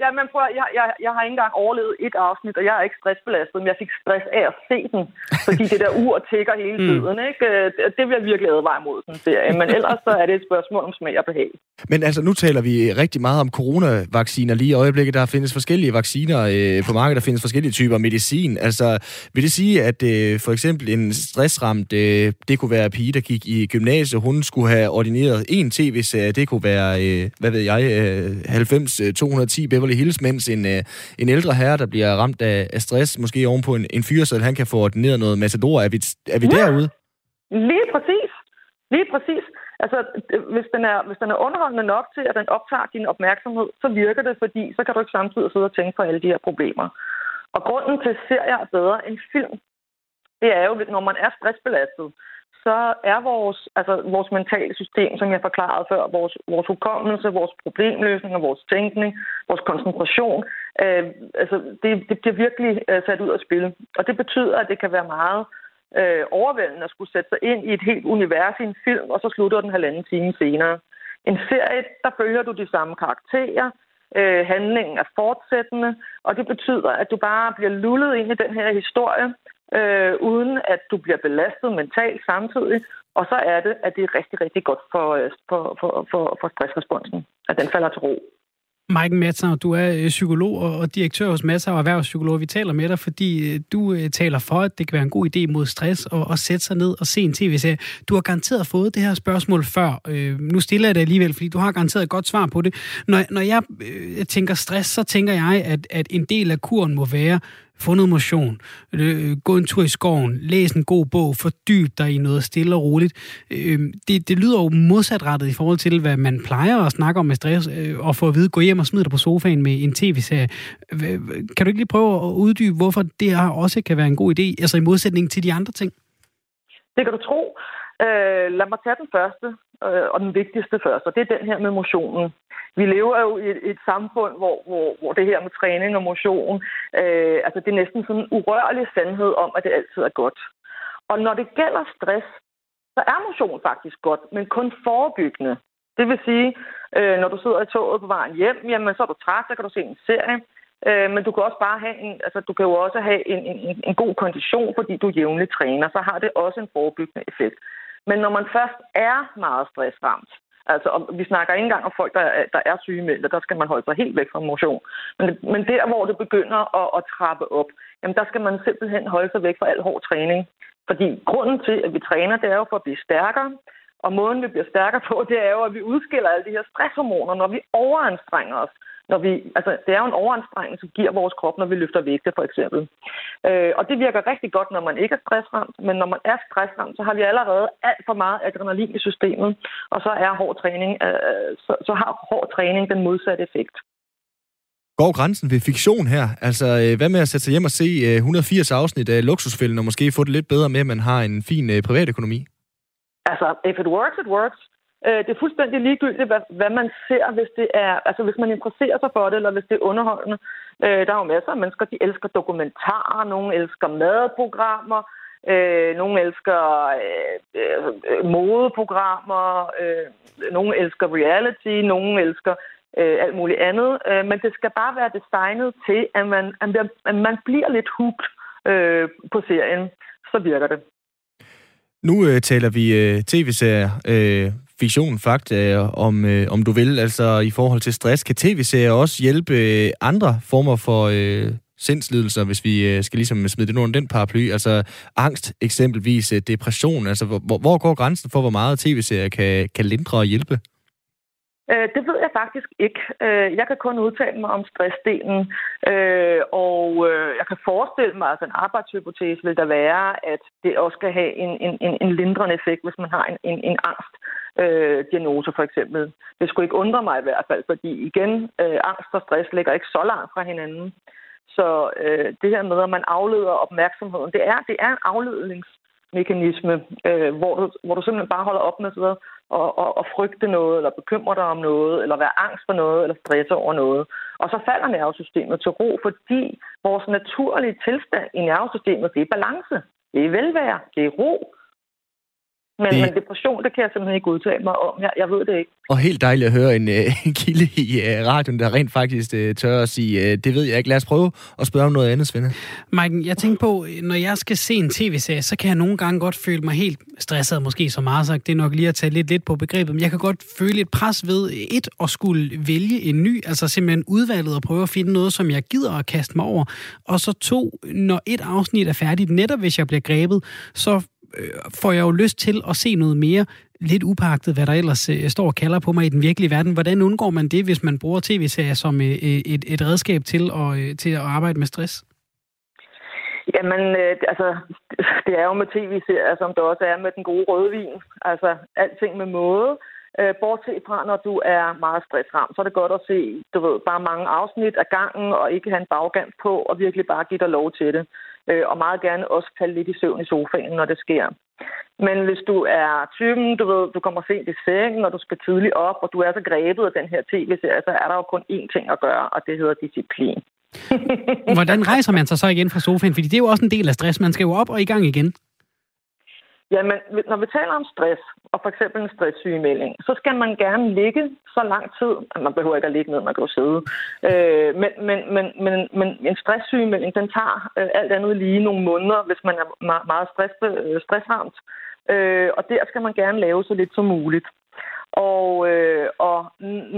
Ja, men prøv, jeg, jeg, jeg har ikke engang overlevet et afsnit, og jeg er ikke stressbelastet, men jeg fik stress af at se den, fordi det der ur tækker hele mm. tiden. Ikke? Øh, det, det vil jeg virkelig advare mod, den serie. Men ellers så er det et spørgsmål om smag og behag. Men altså, nu taler vi rigtig meget om coronavacciner lige i øjeblikket. Der findes forskellige vacciner øh, på markedet, der findes forskellige typer medicin. Altså, vil det sige, at øh, for eksempel en stressramt, øh, det kunne være pige, der gik i gymnasiet, hun skulle have ordineret en tv-serie, det kunne være, øh, hvad ved jeg, øh, 90-210 Beverly Beverly Hills, mens en, øh, en ældre herre, der bliver ramt af, af stress, måske ovenpå en, en fyrsel, han kan få ordineret noget matador. Er vi, er vi ja. derude? Lige præcis. Lige præcis. Altså, hvis den, er, hvis den er underholdende nok til, at den optager din opmærksomhed, så virker det, fordi så kan du ikke samtidig sidde og tænke på alle de her problemer. Og grunden til, at serier er bedre end film, det er jo, når man er stressbelastet, så er vores, altså vores mentale system, som jeg forklarede før, vores, vores hukommelse, vores problemløsning og vores tænkning, vores koncentration, øh, altså det, det bliver virkelig øh, sat ud af spil. Og det betyder, at det kan være meget øh, overvældende at skulle sætte sig ind i et helt univers i en film, og så slutter den halvanden time senere. En serie, der følger du de samme karakterer, øh, handlingen er fortsættende, og det betyder, at du bare bliver lullet ind i den her historie, øh, uden at du bliver belastet mentalt samtidig. Og så er det, at det er rigtig, rigtig godt for, øh, for, for, for, for stressresponsen, at den falder til ro. Maiken Matzau, du er øh, psykolog og direktør hos Matzau Erhvervspsykolog. Vi taler med dig, fordi øh, du taler for, at det kan være en god idé mod stress og at sætte sig ned og se en tv-serie. Du har garanteret fået det her spørgsmål før. Nu stiller jeg det alligevel, fordi du har garanteret et godt svar på det. Når, når jeg tænker stress, så tænker jeg, at, at en del af kuren må være få noget motion, øh, gå en tur i skoven, læs en god bog, fordyb dig i noget stille og roligt. Øh, det, det lyder jo modsatrettet i forhold til, hvad man plejer at snakke om med stress, øh, og få at vide, gå hjem og smid dig på sofaen med en tv-serie. Kan du ikke lige prøve at uddybe, hvorfor det her også kan være en god idé, altså i modsætning til de andre ting? Det kan du tro. Øh, lad mig tage den første, øh, og den vigtigste først, og det er den her med motionen. Vi lever jo i et, et samfund, hvor, hvor, hvor det her med træning og motion, øh, altså det er næsten sådan en urørlig sandhed om, at det altid er godt. Og når det gælder stress, så er motion faktisk godt, men kun forebyggende. Det vil sige, øh, når du sidder i toget på vejen hjem, jamen så er du træt, så kan du se en serie. Øh, men du kan også bare have en, altså du kan jo også have en, en, en god kondition, fordi du jævnligt træner, så har det også en forebyggende effekt. Men når man først er meget stressramt, altså og vi snakker ikke engang om folk, der, der er sygemeldte, der skal man holde sig helt væk fra motion. Men, men der, hvor det begynder at, at trappe op, jamen der skal man simpelthen holde sig væk fra al hård træning. Fordi grunden til, at vi træner, det er jo for at blive stærkere. Og måden, vi bliver stærkere på, det er jo, at vi udskiller alle de her stresshormoner, når vi overanstrenger os når vi, altså, det er jo en overanstrengning, som giver vores krop, når vi løfter vægte, for eksempel. Øh, og det virker rigtig godt, når man ikke er stressramt, men når man er stressramt, så har vi allerede alt for meget adrenalin i systemet, og så er hård træning, øh, så, så har hård træning den modsatte effekt. Går grænsen ved fiktion her? Altså, øh, hvad med at sætte sig hjem og se 180 øh, afsnit af luksusfælden, og måske få det lidt bedre med, at man har en fin øh, privatøkonomi? Altså, if it works, it works. Øh, det er fuldstændig ligegyldigt, hvad, hvad man ser, hvis det er, altså hvis man interesserer sig for det, eller hvis det er underholdende. Øh, der er jo masser af mennesker, de elsker dokumentarer, nogle elsker madprogrammer, øh, nogle elsker øh, øh, modeprogrammer, øh, nogle elsker reality, nogle elsker øh, alt muligt andet. Øh, men det skal bare være designet til, at man, at man bliver lidt hooked øh, på serien. Så virker det. Nu øh, taler vi øh, tv-serier. Øh, fiktion, fakta, om, øh, om du vil. Altså i forhold til stress, kan tv-serier også hjælpe øh, andre former for øh, sindslidelser, hvis vi øh, skal ligesom smide det under den paraply? Altså angst, eksempelvis øh, depression. Altså hvor, hvor går grænsen for, hvor meget tv-serier kan, kan lindre og hjælpe? Øh, det ved jeg faktisk ikke. Øh, jeg kan kun udtale mig om stressdelen, øh, og jeg kan forestille mig, at en arbejdshypotese vil der være, at det også kan have en, en, en lindrende effekt, hvis man har en, en, en angst øh, diagnoser for eksempel. Det skulle ikke undre mig i hvert fald, fordi igen, øh, angst og stress ligger ikke så langt fra hinanden. Så øh, det her med, at man afleder opmærksomheden, det er, det er en afledningsmekanisme, øh, hvor, du, hvor du simpelthen bare holder op med at og, og, og frygte noget, eller bekymre dig om noget, eller være angst for noget, eller stresse over noget. Og så falder nervesystemet til ro, fordi vores naturlige tilstand i nervesystemet, det er balance, det er velvære, det er ro, men, det... men depression, det kan jeg simpelthen ikke udtale mig om. Jeg, jeg ved det ikke. Og helt dejligt at høre en, uh, [LAUGHS] en kilde i uh, radioen, der rent faktisk uh, tør at sige, uh, det ved jeg ikke. Lad os prøve at spørge om noget andet, Svende. Mike, jeg tænker på, når jeg skal se en tv-serie, så kan jeg nogle gange godt føle mig helt stresset, måske så meget sagt. Det er nok lige at tage lidt, lidt på begrebet, men jeg kan godt føle et pres ved et at skulle vælge en ny, altså simpelthen udvalget og prøve at finde noget, som jeg gider at kaste mig over. Og så to, når et afsnit er færdigt, netop hvis jeg bliver grebet, så øh, får jeg jo lyst til at se noget mere, lidt upagtet, hvad der ellers øh, står og kalder på mig i den virkelige verden. Hvordan undgår man det, hvis man bruger tv-serier som øh, øh et, et redskab til at, øh, til at arbejde med stress? Jamen, øh, altså, [LAUGHS] det er jo med tv-serier, som det også er med den gode rødvin. Altså, alting med måde. Øh, bortset fra, når du er meget stressramt, så er det godt at se, du ved, bare mange afsnit af gangen, og ikke have en baggant på, og virkelig bare give dig lov til det øh, og meget gerne også falde lidt i søvn i sofaen, når det sker. Men hvis du er typen, du ved, du kommer sent i sengen, og du skal tidligt op, og du er så grebet af den her tv-serie, så er der jo kun én ting at gøre, og det hedder disciplin. [LAUGHS] Hvordan rejser man sig så igen fra sofaen? Fordi det er jo også en del af stress. Man skal jo op og i gang igen. Jamen, når vi taler om stress, og for eksempel en stresssygemelding, så skal man gerne ligge så lang tid. Man behøver ikke at ligge ned, man kan jo sidde. Øh, men, men, men, men, men en stresssygemelding, den tager øh, alt andet lige nogle måneder, hvis man er meget stress, øh, stressramt. Øh, og der skal man gerne lave så lidt som muligt. Og, øh, og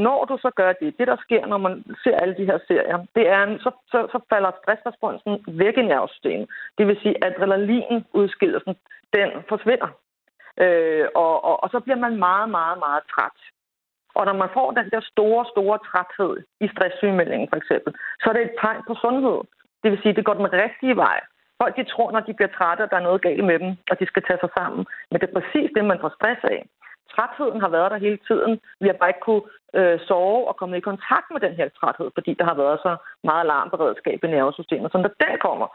når du så gør det, det der sker, når man ser alle de her serier, det er, så, så, så falder stressresponsen væk i nervesystemet. Det vil sige, at adrenalinudskillelsen, den forsvinder. Øh, og, og, og så bliver man meget, meget, meget træt. Og når man får den der store, store træthed i stresssygemeldingen for eksempel, så er det et tegn på sundhed. Det vil sige, at det går den rigtige vej. Folk de tror, når de bliver trætte, at der er noget galt med dem, og de skal tage sig sammen. Men det er præcis det, man får stress af. Trætheden har været der hele tiden. Vi har bare ikke kunne øh, sove og komme i kontakt med den her træthed, fordi der har været så meget alarmberedskab i nervesystemet. Så når den kommer,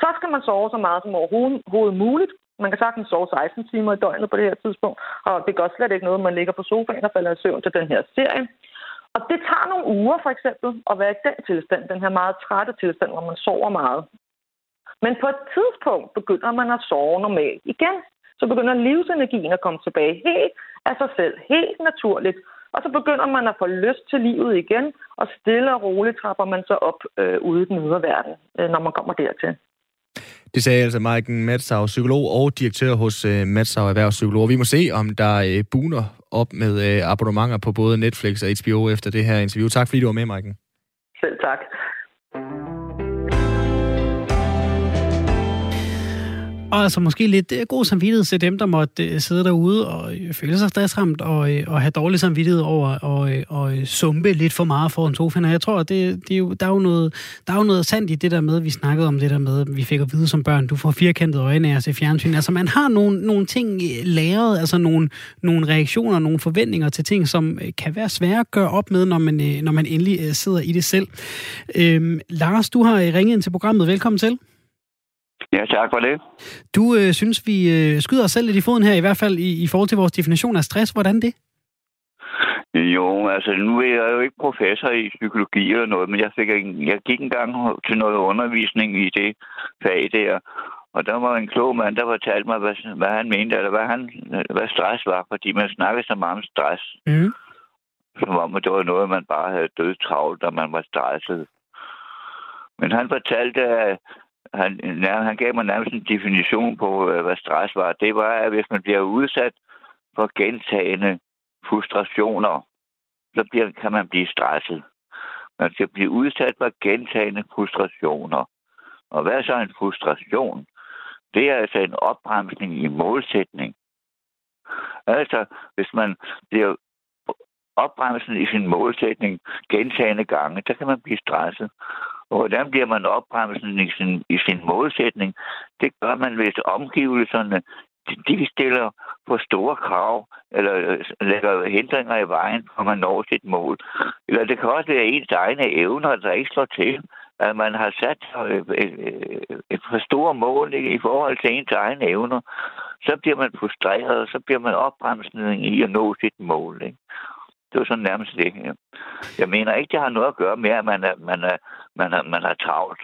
så skal man sove så meget som overhovedet muligt. Man kan sagtens sove 16 timer i døgnet på det her tidspunkt, og det gør slet ikke noget, man ligger på sofaen og falder i søvn til den her serie. Og det tager nogle uger for eksempel at være i den tilstand, den her meget trætte tilstand, hvor man sover meget. Men på et tidspunkt begynder man at sove normalt igen. Så begynder livsenergien at komme tilbage helt af sig selv, helt naturligt. Og så begynder man at få lyst til livet igen, og stille og roligt trapper man så op øh, ude i den ydre verden, øh, når man kommer dertil. Det sagde altså Maiken Matsau, psykolog og direktør hos uh, Matsau Erhvervspsykolog. Vi må se, om der uh, buner op med uh, abonnementer på både Netflix og HBO efter det her interview. Tak fordi du var med, Maiken. Selv tak. Og altså måske lidt øh, god samvittighed til dem, der måtte øh, sidde derude og øh, føle sig stressramt og, og have dårlig samvittighed over at og, og sumpe lidt for meget foran sofaen. Og jeg tror, det, det er jo, der, er jo noget, der er jo noget sandt i det der med, vi snakkede om det der med, vi fik at vide som børn, du får firkantede øjne af at se fjernsyn. Altså man har nogle, nogle ting læret, altså nogle, nogle reaktioner, nogle forventninger til ting, som kan være svære at gøre op med, når man, når man endelig sidder i det selv. Øhm, Lars, du har ringet ind til programmet. Velkommen til. Ja, tak for det. Du øh, synes, vi øh, skyder os selv lidt i foden her, i hvert fald i, i forhold til vores definition af stress. Hvordan det? Jo, altså nu er jeg jo ikke professor i psykologi eller noget, men jeg, fik en, jeg gik engang til noget undervisning i det fag der, og der var en klog mand, der fortalte mig, hvad, hvad han mente, eller hvad, han, hvad stress var, fordi man snakkede så meget om stress. Mm. Som om det var noget, man bare havde død travlt, og man var stresset. Men han fortalte, at han, han gav mig nærmest en definition på, øh, hvad stress var. Det var, at hvis man bliver udsat for gentagende frustrationer, så bliver, kan man blive stresset. Man skal blive udsat for gentagende frustrationer. Og hvad er så en frustration? Det er altså en opbremsning i målsætning. Altså, hvis man bliver opbremset i sin målsætning gentagende gange, der kan man blive stresset. Og hvordan bliver man opbremsen i sin, i sin målsætning? Det gør man, hvis omgivelserne de stiller for store krav, eller øh, lægger hindringer i vejen, for man når sit mål. Eller det kan også være ens egne evner, der ikke slår til. At man har sat øh, øh, et for store mål i forhold til ens egne evner. Så bliver man frustreret, og så bliver man opbremsende i at nå sit mål. Ikke? Det var sådan nærmest det. Ja. Jeg mener ikke, det har noget at gøre med, at man er, man er, man er, man er travlt.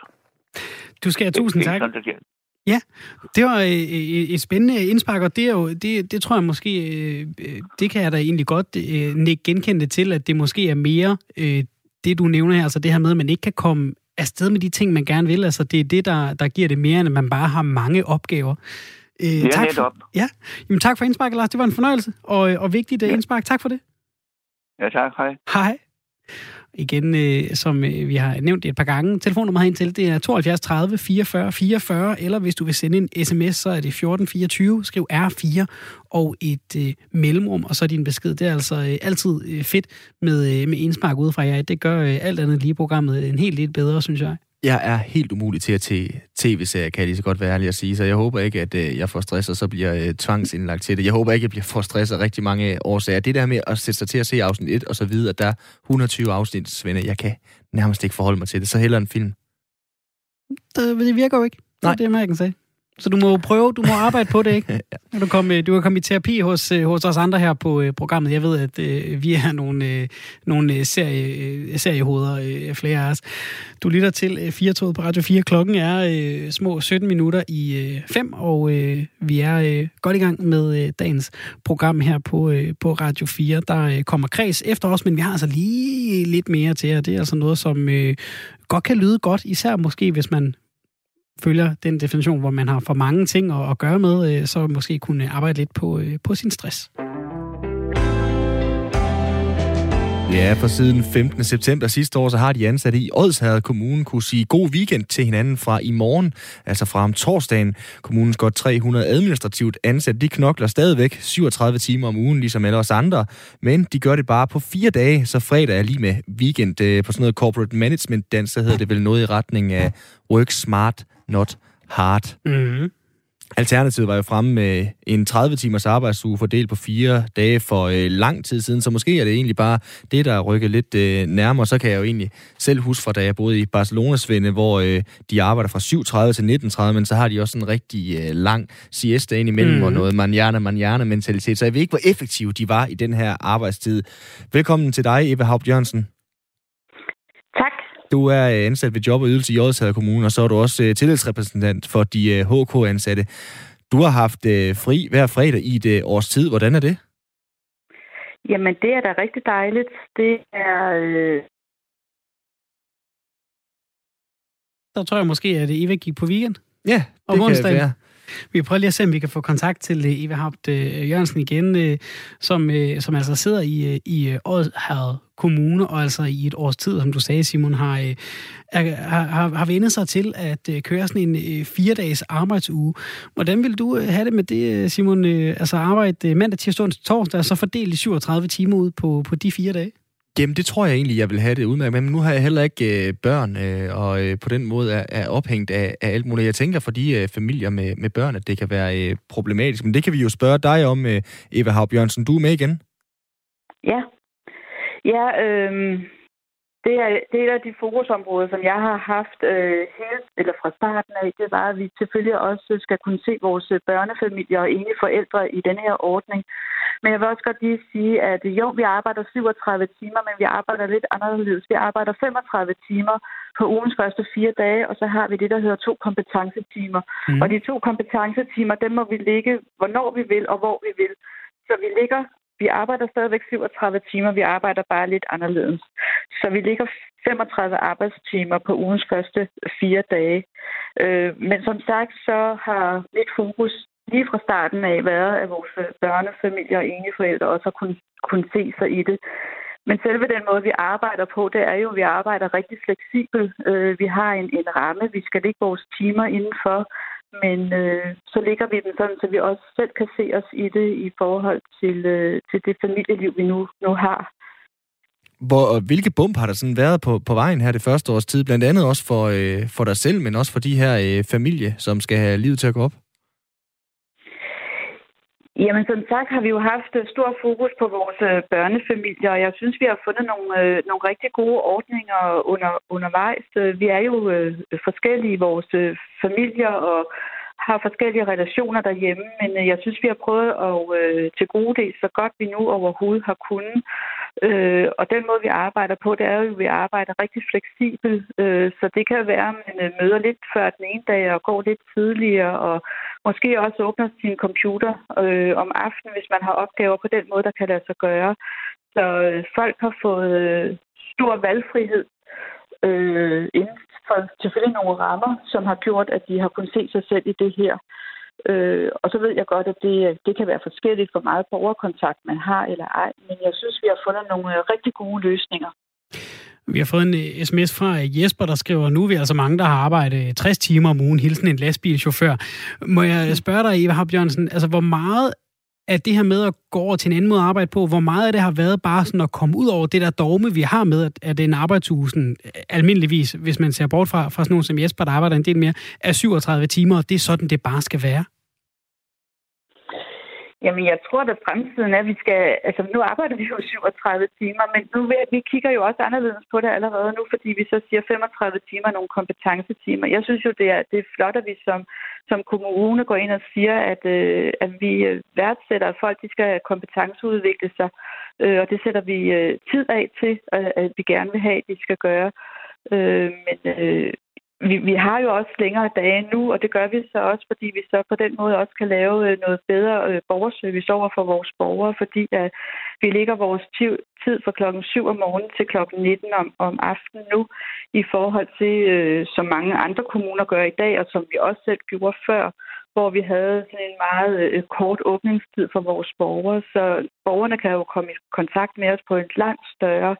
Du skal have tusind tak. Sådan, det Ja, det var et, et spændende indspark, og det, er jo, det, det tror jeg måske, øh, det kan jeg da egentlig godt øh, genkende det til, at det måske er mere øh, det, du nævner her, altså det her med, at man ikke kan komme afsted med de ting, man gerne vil. Altså det er det, der, der giver det mere, end at man bare har mange opgaver. Øh, ja, tak for, ja, Jamen, tak for indsparket, Lars. Det var en fornøjelse og, og vigtigt ja. indspark. Tak for det. Ja, tak. Hej. Hej. Igen, øh, som øh, vi har nævnt et par gange, telefonnummer herind til, det er 72 30 44 44, eller hvis du vil sende en sms, så er det 1424, skriv R4 og et øh, mellemrum, og så din besked. Det er altså øh, altid øh, fedt med, øh, med indspark udefra jer. Det gør øh, alt andet lige programmet en helt lidt bedre, synes jeg. Jeg er helt umulig til at til tv-serier, kan jeg lige så godt være ærlig at sige. Så jeg håber ikke, at øh, jeg får stress, og så bliver øh, tvangsindlagt til det. Jeg håber ikke, at jeg bliver for stresset rigtig mange årsager. Det der med at sætte sig til at se afsnit 1, og så videre, at der er 120 afsnit, Svende, jeg kan nærmest ikke forholde mig til det. Så heller en film. Det, det virker jo ikke. Nej. Det er det, man kan sige. Så du må prøve, du må arbejde på det, ikke? [LAUGHS] Du, kom, du kan komme i terapi hos, øh, hos os andre her på uh, programmet. Jeg ved, at vi er nogle, uh, nogle serie, seriehoveder, uh, flere af os. Du lytter til 4 på Radio 4. Klokken er små 17 minutter i 5, uh, og vi er godt i gang med dagens program her på, på Radio 4. Der kommer kreds efter os, men vi har altså lige lidt mere til, og det er altså noget, som godt kan lyde godt, især måske, hvis man følger den definition, hvor man har for mange ting at, at gøre med, øh, så måske kunne arbejde lidt på, øh, på sin stress. Ja, for siden 15. september sidste år, så har de ansatte i Odsherred Kommune kunne sige god weekend til hinanden fra i morgen, altså fra om torsdagen. Kommunens godt 300 administrativt ansatte, de knokler stadigvæk 37 timer om ugen, ligesom alle os andre, men de gør det bare på fire dage, så fredag er lige med weekend øh, på sådan noget corporate management dans, så hedder det vel noget i retning af work smart, not hard. Mm. Alternativet var jo fremme med en 30-timers arbejdsuge fordelt på fire dage for øh, lang tid siden, så måske er det egentlig bare det, der er rykket lidt øh, nærmere. Så kan jeg jo egentlig selv huske fra, da jeg boede i Barcelona, Svende, hvor øh, de arbejder fra 7.30 til 19.30, men så har de også en rigtig øh, lang siesta ind imellem, mm. og noget manjana-manjana-mentalitet. Så jeg ved ikke, hvor effektive de var i den her arbejdstid. Velkommen til dig, Eva Haupt Jørgensen. Du er øh, ansat ved Job og Ydelse i Odsherred Kommune, og så er du også uh, tillidsrepræsentant for de HK-ansatte. Du har haft fri hver fredag i et års tid. Hvordan er det? Jamen, det er da rigtig dejligt. Det er... Øh... Så tror jeg måske, at Eva gik på weekend. Ja, det og kan onsdag. være. Vi prøver lige at se, om vi kan få kontakt til Eva Haupt Jørgensen igen, som, som altså sidder i, i Odsherred Kommune, og altså i et års tid, som du sagde, Simon, har, har, har, har vendt sig til at køre sådan en fire-dages arbejdsuge. Hvordan vil du have det med det, Simon? Altså arbejde mandag, tirsdag, onsdag, torsdag, og så fordele 37 timer ud på, på de fire dage? Jamen, det tror jeg egentlig, jeg vil have det udmærket. Men nu har jeg heller ikke øh, børn, øh, og øh, på den måde er, er ophængt af, af alt muligt. Jeg tænker for de øh, familier med, med børn, at det kan være øh, problematisk. Men det kan vi jo spørge dig om, øh, Eva Hav Bjørnsen. Du er med igen? Ja. Ja, øh, det er, det er de fokusområder, som jeg har haft øh, helt, eller fra starten af. Det var, at vi selvfølgelig også skal kunne se vores børnefamilier og enige forældre i den her ordning. Men jeg vil også godt lige sige, at jo, vi arbejder 37 timer, men vi arbejder lidt anderledes. Vi arbejder 35 timer på ugens første fire dage, og så har vi det, der hedder to kompetencetimer. Mm. Og de to kompetencetimer, dem må vi ligge, hvornår vi vil og hvor vi vil. Så vi ligger vi arbejder stadigvæk 37 timer, vi arbejder bare lidt anderledes. Så vi ligger 35 arbejdstimer på ugens første fire dage. Øh, men som sagt, så har mit fokus lige fra starten af været, at vores børnefamilier og enige forældre også har kunnet, kun se sig i det. Men selve den måde, vi arbejder på, det er jo, at vi arbejder rigtig fleksibelt. Øh, vi har en, en ramme, vi skal lægge vores timer indenfor, men øh, så ligger vi den sådan, så vi også selv kan se os i det i forhold til, øh, til det familieliv, vi nu, nu har. Hvor, hvilke bump har der sådan været på, på vejen her det første års tid? Blandt andet også for, øh, for dig selv, men også for de her øh, familie, som skal have livet til at gå op? Jamen, som sagt har vi jo haft øh, stor fokus på vores øh, børnefamilier, og jeg synes, vi har fundet nogle, øh, nogle rigtig gode ordninger under, undervejs. Vi er jo forskellige i vores familier og har forskellige relationer derhjemme, men øh, jeg synes, vi har prøvet at øh, til gode det så godt vi nu overhovedet har kunnet. Øh, og den måde, vi arbejder på, det er jo, at vi arbejder rigtig fleksibelt. Øh, så det kan være, at man øh, møder lidt før den ene dag og går lidt tidligere, og måske også åbner sin computer øh, om aftenen, hvis man har opgaver på den måde, der kan lade sig gøre. Så øh, folk har fået øh, stor valgfrihed øh, inden for selvfølgelig nogle rammer, som har gjort, at de har kunnet se sig selv i det her. Øh, og så ved jeg godt, at det, det kan være forskelligt, hvor meget borgerkontakt man har eller ej, men jeg synes, vi har fundet nogle øh, rigtig gode løsninger. Vi har fået en sms fra Jesper, der skriver, nu er vi altså mange, der har arbejdet 60 timer om ugen, hilsen en lastbilchauffør. Må jeg spørge dig, Eva Habjørnsen, altså hvor meget at det her med at gå over til en anden måde at arbejde på, hvor meget af det har været bare sådan at komme ud over det der dogme, vi har med, at, en arbejdsuge sådan, øh, almindeligvis, hvis man ser bort fra, fra sådan nogen som Jesper, der arbejder en del mere, er 37 timer, og det er sådan, det bare skal være? Jamen, jeg tror, at fremtiden er, at vi skal... Altså, nu arbejder vi jo 37 timer, men nu vi kigger jo også anderledes på det allerede nu, fordi vi så siger 35 timer nogle kompetencetimer. Jeg synes jo, det er, det er flot, at vi som, som kommune går ind og siger, at, øh, at vi øh, værdsætter, at folk de skal kompetenceudvikle sig, øh, og det sætter vi øh, tid af til, at, at vi gerne vil have, at de skal gøre. Øh, men øh, vi, vi har jo også længere dage nu, og det gør vi så også, fordi vi så på den måde også kan lave øh, noget bedre øh, borgerservice over for vores borgere, fordi at vi ligger vores tid fra klokken 7 om morgenen til klokken 19 om, om aftenen nu, i forhold til, øh, som mange andre kommuner gør i dag, og som vi også selv gjorde før, hvor vi havde sådan en meget øh, kort åbningstid for vores borgere, så borgerne kan jo komme i kontakt med os på en langt større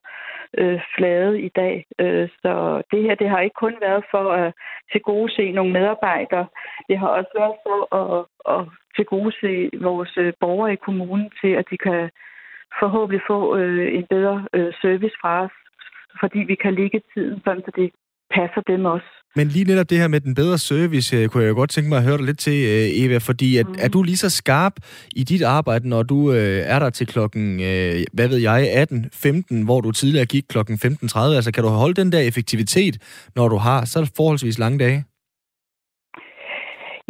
øh, flade i dag. Øh, så det her, det har ikke kun været for at tilgodese nogle medarbejdere, det har også været for at, at tilgodese vores øh, borgere i kommunen til, at de kan forhåbentlig få øh, en bedre øh, service fra os, fordi vi kan ligge tiden, sådan så det passer dem også. Men lige netop det her med den bedre service, øh, kunne jeg jo godt tænke mig at høre dig lidt til, øh, Eva, fordi at, mm. er du lige så skarp i dit arbejde, når du øh, er der til klokken, øh, hvad ved jeg, 18.15, hvor du tidligere gik klokken 15.30? Altså kan du holde den der effektivitet, når du har så forholdsvis lange dage?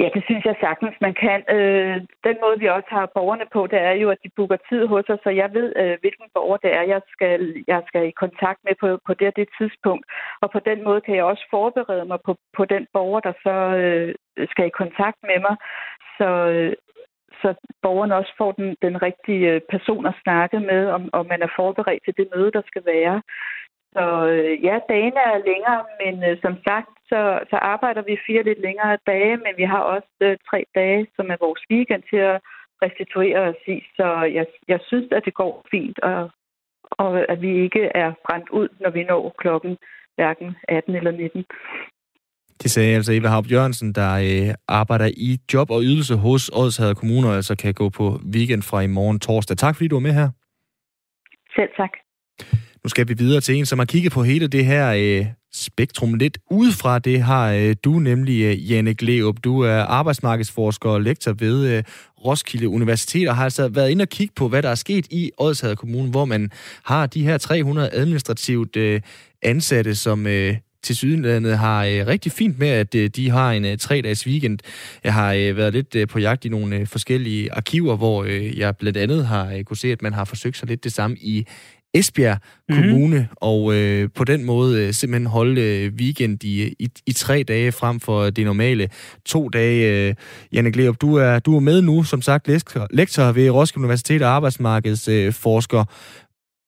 Ja, det synes jeg sagtens, man kan. Øh, den måde, vi også har borgerne på, det er jo, at de booker tid hos os, så jeg ved, øh, hvilken borger det er, jeg skal, jeg skal i kontakt med på, på det og det tidspunkt. Og på den måde kan jeg også forberede mig på, på den borger, der så øh, skal i kontakt med mig, så, øh, så borgeren også får den, den rigtige øh, person at snakke med, om, om man er forberedt til det møde, der skal være. Så øh, ja, dagene er længere, men øh, som sagt, så, så arbejder vi fire lidt længere dage, men vi har også øh, tre dage, som er vores weekend til at restituere os i. Så jeg, jeg synes, at det går fint, og, og at vi ikke er brændt ud, når vi når klokken hverken 18 eller 19. Det sagde altså Eva Haupt Jørgensen, der øh, arbejder i job og ydelse hos Odshavet Kommune, og altså kan gå på weekend fra i morgen torsdag. Tak fordi du var med her. Selv tak. Nu skal vi videre til en, som har kigget på hele det her øh, spektrum lidt udefra. Det har øh, du nemlig, øh, Janne Gleup. Du er arbejdsmarkedsforsker og lektor ved øh, Roskilde Universitet, og har altså været inde og kigge på, hvad der er sket i Odshavet Kommune, hvor man har de her 300 administrativt øh, ansatte, som øh, til Sydlandet har øh, rigtig fint med, at øh, de har en øh, tre-dages weekend. Jeg har øh, været lidt øh, på jagt i nogle øh, forskellige arkiver, hvor øh, jeg blandt andet har øh, kunne se, at man har forsøgt sig lidt det samme i Esbjerg mm-hmm. Kommune, og øh, på den måde øh, simpelthen holde øh, weekend i, i, i tre dage frem for det normale to dage. Øh, Janne Gleup, du er, du er med nu, som sagt, lektor, lektor ved Roskilde Universitet og arbejdsmarkedsforsker. Øh,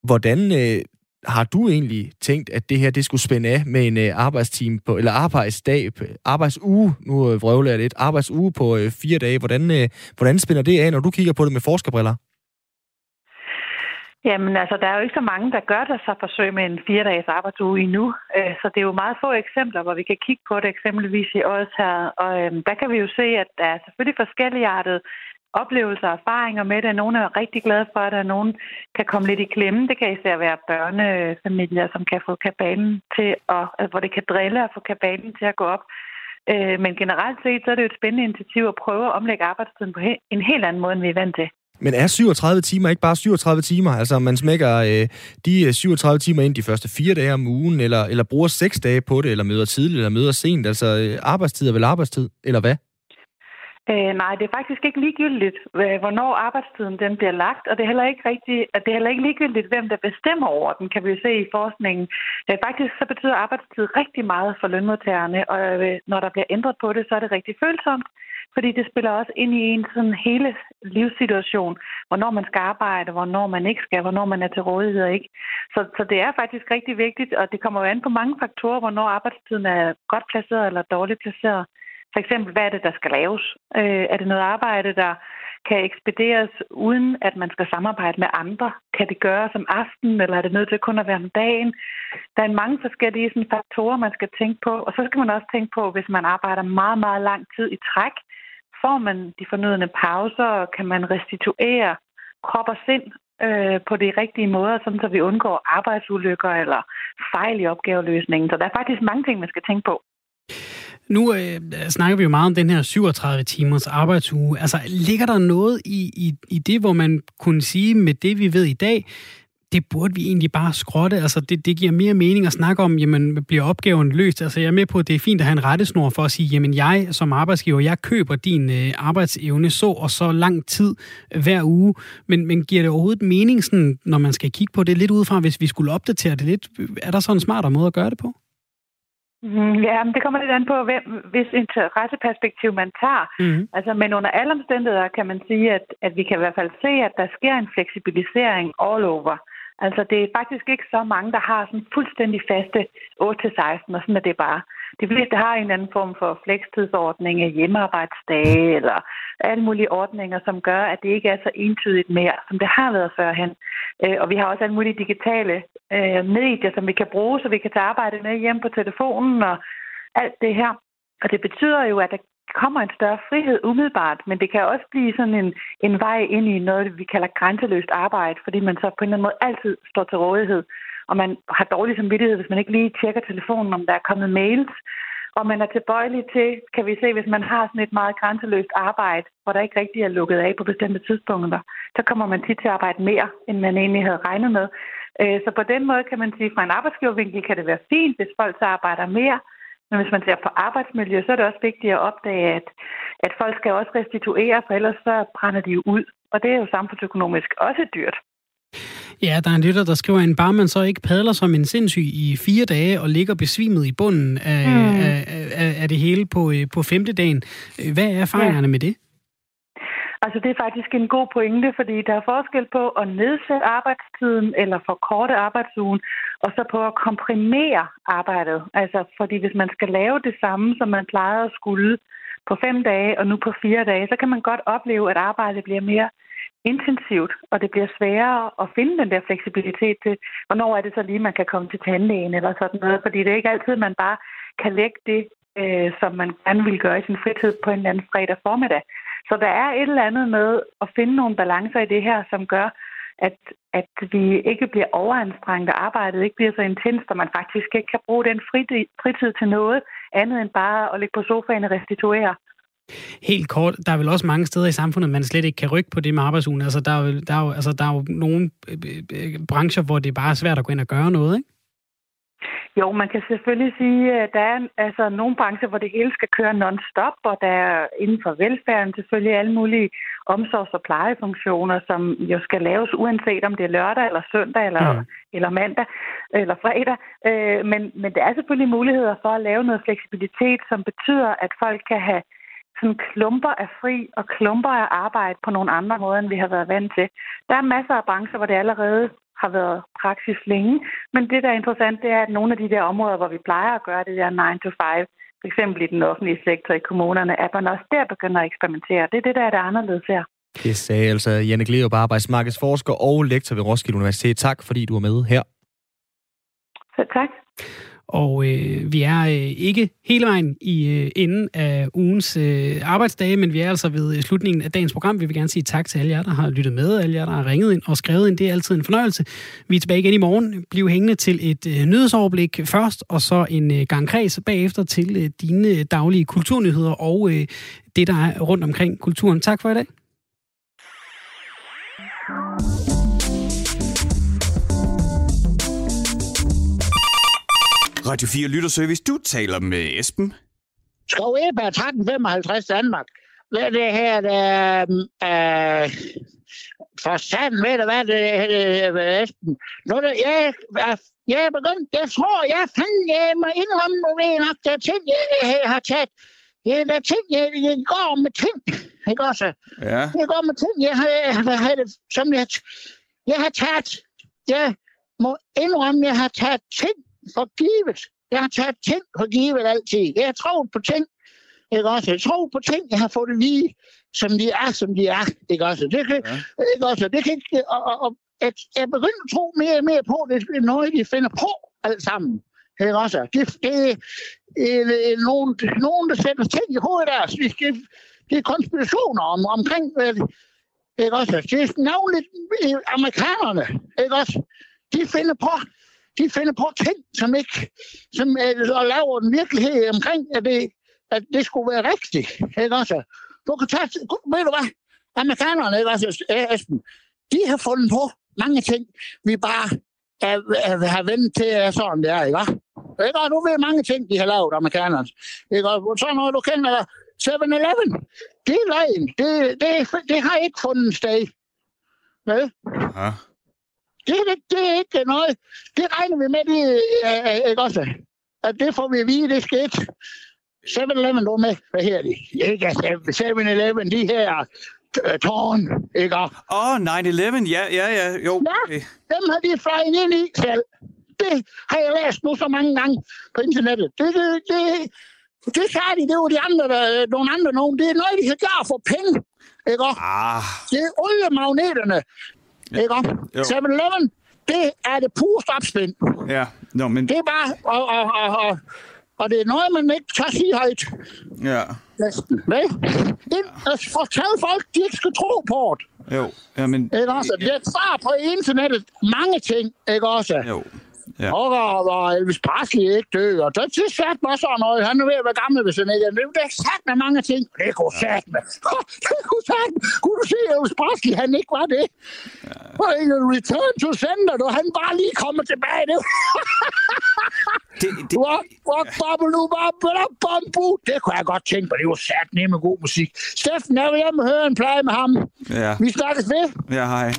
Hvordan øh, har du egentlig tænkt, at det her det skulle spænde af med en øh, arbejdsteam på, eller arbejdsdag, arbejdsuge, nu øh, vrøvler jeg lidt, arbejdsuge på øh, fire dage. Hvordan, øh, hvordan spænder det af, når du kigger på det med forskerbriller? Jamen altså, der er jo ikke så mange, der gør det så forsøg med en fire-dages arbejdsuge endnu. Øh, så det er jo meget få eksempler, hvor vi kan kigge på det, eksempelvis i årets her. Og øhm, der kan vi jo se, at der er selvfølgelig forskelligartede oplevelser og erfaringer med det. Nogle er rigtig glade for det, og nogle kan komme lidt i klemme. Det kan især være børnefamilier, som kan få kabalen til at, altså, hvor det kan drille at få kabalen til at gå op. Øh, men generelt set, så er det jo et spændende initiativ at prøve at omlægge arbejdstiden på en helt anden måde, end vi er vant til. Men er 37 timer ikke bare 37 timer? Altså, man smækker øh, de øh, 37 timer ind de første fire dage om ugen, eller, eller bruger seks dage på det, eller møder tidligt, eller møder sent. Altså, øh, arbejdstid er vel arbejdstid, eller hvad? Øh, nej, det er faktisk ikke ligegyldigt, hvornår arbejdstiden den bliver lagt, og det er heller ikke rigtigt, at det er heller ikke ligegyldigt, hvem der bestemmer over den, kan vi jo se i forskningen. Øh, faktisk så betyder arbejdstid rigtig meget for lønmodtagerne, og øh, når der bliver ændret på det, så er det rigtig følsomt, fordi det spiller også ind i en sådan hele livssituation, hvornår man skal arbejde, hvornår man ikke skal, hvornår man er til rådighed og ikke. Så, så det er faktisk rigtig vigtigt, og det kommer jo an på mange faktorer, hvornår arbejdstiden er godt placeret eller dårligt placeret. For eksempel, hvad er det, der skal laves? Øh, er det noget arbejde, der kan ekspederes, uden at man skal samarbejde med andre? Kan det gøres om aftenen, eller er det nødt til kun at være om dagen? Der er mange forskellige sådan, faktorer, man skal tænke på. Og så skal man også tænke på, hvis man arbejder meget, meget lang tid i træk, får man de fornødende pauser, og kan man restituere krop og sind øh, på de rigtige måder, sådan så vi undgår arbejdsulykker eller fejl i opgaveløsningen. Så der er faktisk mange ting, man skal tænke på. Nu øh, snakker vi jo meget om den her 37 timers arbejdsuge. Altså, ligger der noget i, i, i det, hvor man kunne sige med det, vi ved i dag, det burde vi egentlig bare skrotte. Altså, det, det giver mere mening at snakke om, jamen, bliver opgaven løst? Altså, jeg er med på, at det er fint at have en rettesnor for at sige, jamen, jeg som arbejdsgiver, jeg køber din øh, arbejdsevne så og så lang tid hver uge. Men, men giver det overhovedet mening, sådan, når man skal kigge på det lidt udefra, hvis vi skulle opdatere det lidt? Er der sådan en smartere måde at gøre det på? Mm, ja, men det kommer lidt an på, hvem, hvis interesseperspektiv man tager. Mm. Altså, men under alle omstændigheder kan man sige, at, at vi kan i hvert fald se, at der sker en fleksibilisering all over. Altså, det er faktisk ikke så mange, der har sådan fuldstændig faste 8-16, og sådan er det bare. De fleste har en eller anden form for flekstidsordning, hjemmearbejdsdage eller alle mulige ordninger, som gør, at det ikke er så entydigt mere, som det har været førhen. Øh, og vi har også alle mulige digitale øh, medier, som vi kan bruge, så vi kan tage arbejde med hjem på telefonen og alt det her. Og det betyder jo, at der kommer en større frihed umiddelbart, men det kan også blive sådan en, en vej ind i noget, vi kalder grænseløst arbejde, fordi man så på en eller anden måde altid står til rådighed, og man har dårlig samvittighed, hvis man ikke lige tjekker telefonen, om der er kommet mails, og man er tilbøjelig til, kan vi se, hvis man har sådan et meget grænseløst arbejde, hvor der ikke rigtig er lukket af på bestemte tidspunkter, så kommer man tit til at arbejde mere, end man egentlig havde regnet med. Øh, så på den måde kan man sige, at fra en arbejdsgivervinkel kan det være fint, hvis folk så arbejder mere, men hvis man ser på arbejdsmiljø, så er det også vigtigt at opdage, at, at folk skal også restituere, for ellers så brænder de jo ud. Og det er jo samfundsøkonomisk også dyrt. Ja, der er en lytter, der skriver, at bare man så ikke padler som en sindssyg i fire dage og ligger besvimet i bunden af, mm. af, af, af det hele på, øh, på femte dagen. Hvad er erfaringerne ja. med det? Altså, det er faktisk en god pointe, fordi der er forskel på at nedsætte arbejdstiden eller forkorte arbejdsugen, og så på at komprimere arbejdet. Altså, fordi hvis man skal lave det samme, som man plejede at skulle på fem dage og nu på fire dage, så kan man godt opleve, at arbejdet bliver mere intensivt, og det bliver sværere at finde den der fleksibilitet til, hvornår er det så lige, man kan komme til tandlægen eller sådan noget, fordi det er ikke altid, man bare kan lægge det, øh, som man gerne vil gøre i sin fritid på en eller anden fredag formiddag. Så der er et eller andet med at finde nogle balancer i det her, som gør, at, at vi ikke bliver overanstrengt, og arbejdet ikke bliver så intenst, at man faktisk ikke kan bruge den fritid, til noget andet end bare at ligge på sofaen og restituere. Helt kort, der er vel også mange steder i samfundet, man slet ikke kan rykke på det med arbejdsugen. Altså, der er jo, der er jo, altså, der er jo nogle øh, øh, øh, brancher, hvor det er bare svært at gå ind og gøre noget, ikke? Jo, man kan selvfølgelig sige, at der er altså, nogle brancher, hvor det hele skal køre non-stop, og der er inden for velfærden selvfølgelig alle mulige omsorgs- og plejefunktioner, som jo skal laves uanset om det er lørdag eller søndag eller, mm. eller mandag eller fredag. Øh, men, men der er selvfølgelig muligheder for at lave noget fleksibilitet, som betyder, at folk kan have sådan klumper af fri og klumper af arbejde på nogle andre måder, end vi har været vant til. Der er masser af brancher, hvor det allerede har været praksis længe. Men det, der er interessant, det er, at nogle af de der områder, hvor vi plejer at gøre det der 9 to 5, for eksempel i den offentlige sektor i kommunerne, at man også der begynder at eksperimentere. Det er det, der er det anderledes her. Det sagde altså Janne Gleup, arbejdsmarkedsforsker og lektor ved Roskilde Universitet. Tak, fordi du var med her. Så tak. Og øh, vi er øh, ikke hele vejen i øh, enden af ugens øh, arbejdsdage, men vi er altså ved øh, slutningen af dagens program. Vi vil gerne sige tak til alle jer, der har lyttet med, alle jer, der har ringet ind og skrevet ind. Det er altid en fornøjelse. Vi er tilbage igen i morgen. Bliv hængende til et øh, nyhedsoverblik først, og så en øh, gang kreds bagefter til øh, dine øh, daglige kulturnyheder og øh, det, der er rundt omkring kulturen. Tak for i dag. Radio 4 Lytterservice, du taler med Esben. Skov Eberg 1355 Danmark. Hvad det her, der... Øh, for satan ved du, hvad det er, Esben? Nu er det, jeg, jeg er begyndt, jeg tror, jeg fandt, jeg må indrømme, nu ved nok, der er ting, jeg, jeg har taget. Ja, der er ting, jeg, jeg går med ting. Ikke også? Ja. Jeg går med ting, jeg har, jeg, jeg, jeg, som jeg, jeg har taget. Jeg må indrømme, jeg har taget ting for givet. Jeg har taget ting for givet altid. Jeg har troet på ting. Ikke også? Jeg tror på ting, jeg har fået det lige, som de er, som de er. Ikke også? Det kan, ja. ikke også? Det kan ikke, og, og, og at jeg begynder at tro mere og mere på, det er noget, de finder på alt sammen. Ikke også? Det, det er nogen, nogen, der sætter ting i hovedet deres. Det, det, det er konspirationer om, omkring, ikke også? Det er navnligt amerikanerne, ikke også? De finder på de finder på ting, som ikke, som øh, og laver en virkelighed omkring, at det, at det skulle være rigtigt. Ikke også? Du kan tage, ved du hvad, amerikanerne, ikke også, øh, Esben, de har fundet på mange ting, vi bare er, er, har vendt til, at sådan det er, ikke også? Ikke? Og du ved mange ting, de har lavet, amerikanerne. Ikke? Og sådan noget, du kender 7-Eleven. Det er løgn. Det, det, det har ikke fundet sted. Vel? Ja. Det, det, det er ikke noget. Det regner vi med, det, øh, ikke også? At det får vi at vide, det skete. 7-Eleven, du med. Hvad her de? Ikke 7-Eleven, de her tårn, ikke? Åh, oh, 9-11, ja, ja, ja, jo. Ja, dem har de fløjet ind i selv. det har jeg læst nu så mange gange på internettet. Det, det, det, det sagde de, det var de andre, der, nogle andre nogen. Det er noget, de kan gøre for penge. Ikke? Ah, Det er oliemagneterne. Ikke også? Jo. 7-Eleven, det er det pureste opspind. ja. Nå, men... Det er bare, og, og, og, og, og det er noget, man ikke tør sige højt. Ja. Næsten. Vel? Det er fortælle folk, de ikke skal tro på det. Jo. Ja, men... Ikke også? Det er far på internettet mange ting, ikke også? Jo. Ja. Og, og, og Elvis Presley ikke dø, og det, det sat mig sådan noget. Han er ved at være gammel, hvis han ikke er. Det, er sat med mange ting. Det kunne sat med. Det kunne sat Kunne du se, Elvis Presley, han ikke var det? Og ikke return to sender, og han bare lige kommer tilbage. Det, Det, det, Rock, rock, bubble, bubble, bambu. Det kunne jeg godt tænke på. Det var sat med god musik. Steffen, jeg vil hjem og høre en plade med ham. ja. Vi snakkes ved. Ja, hej.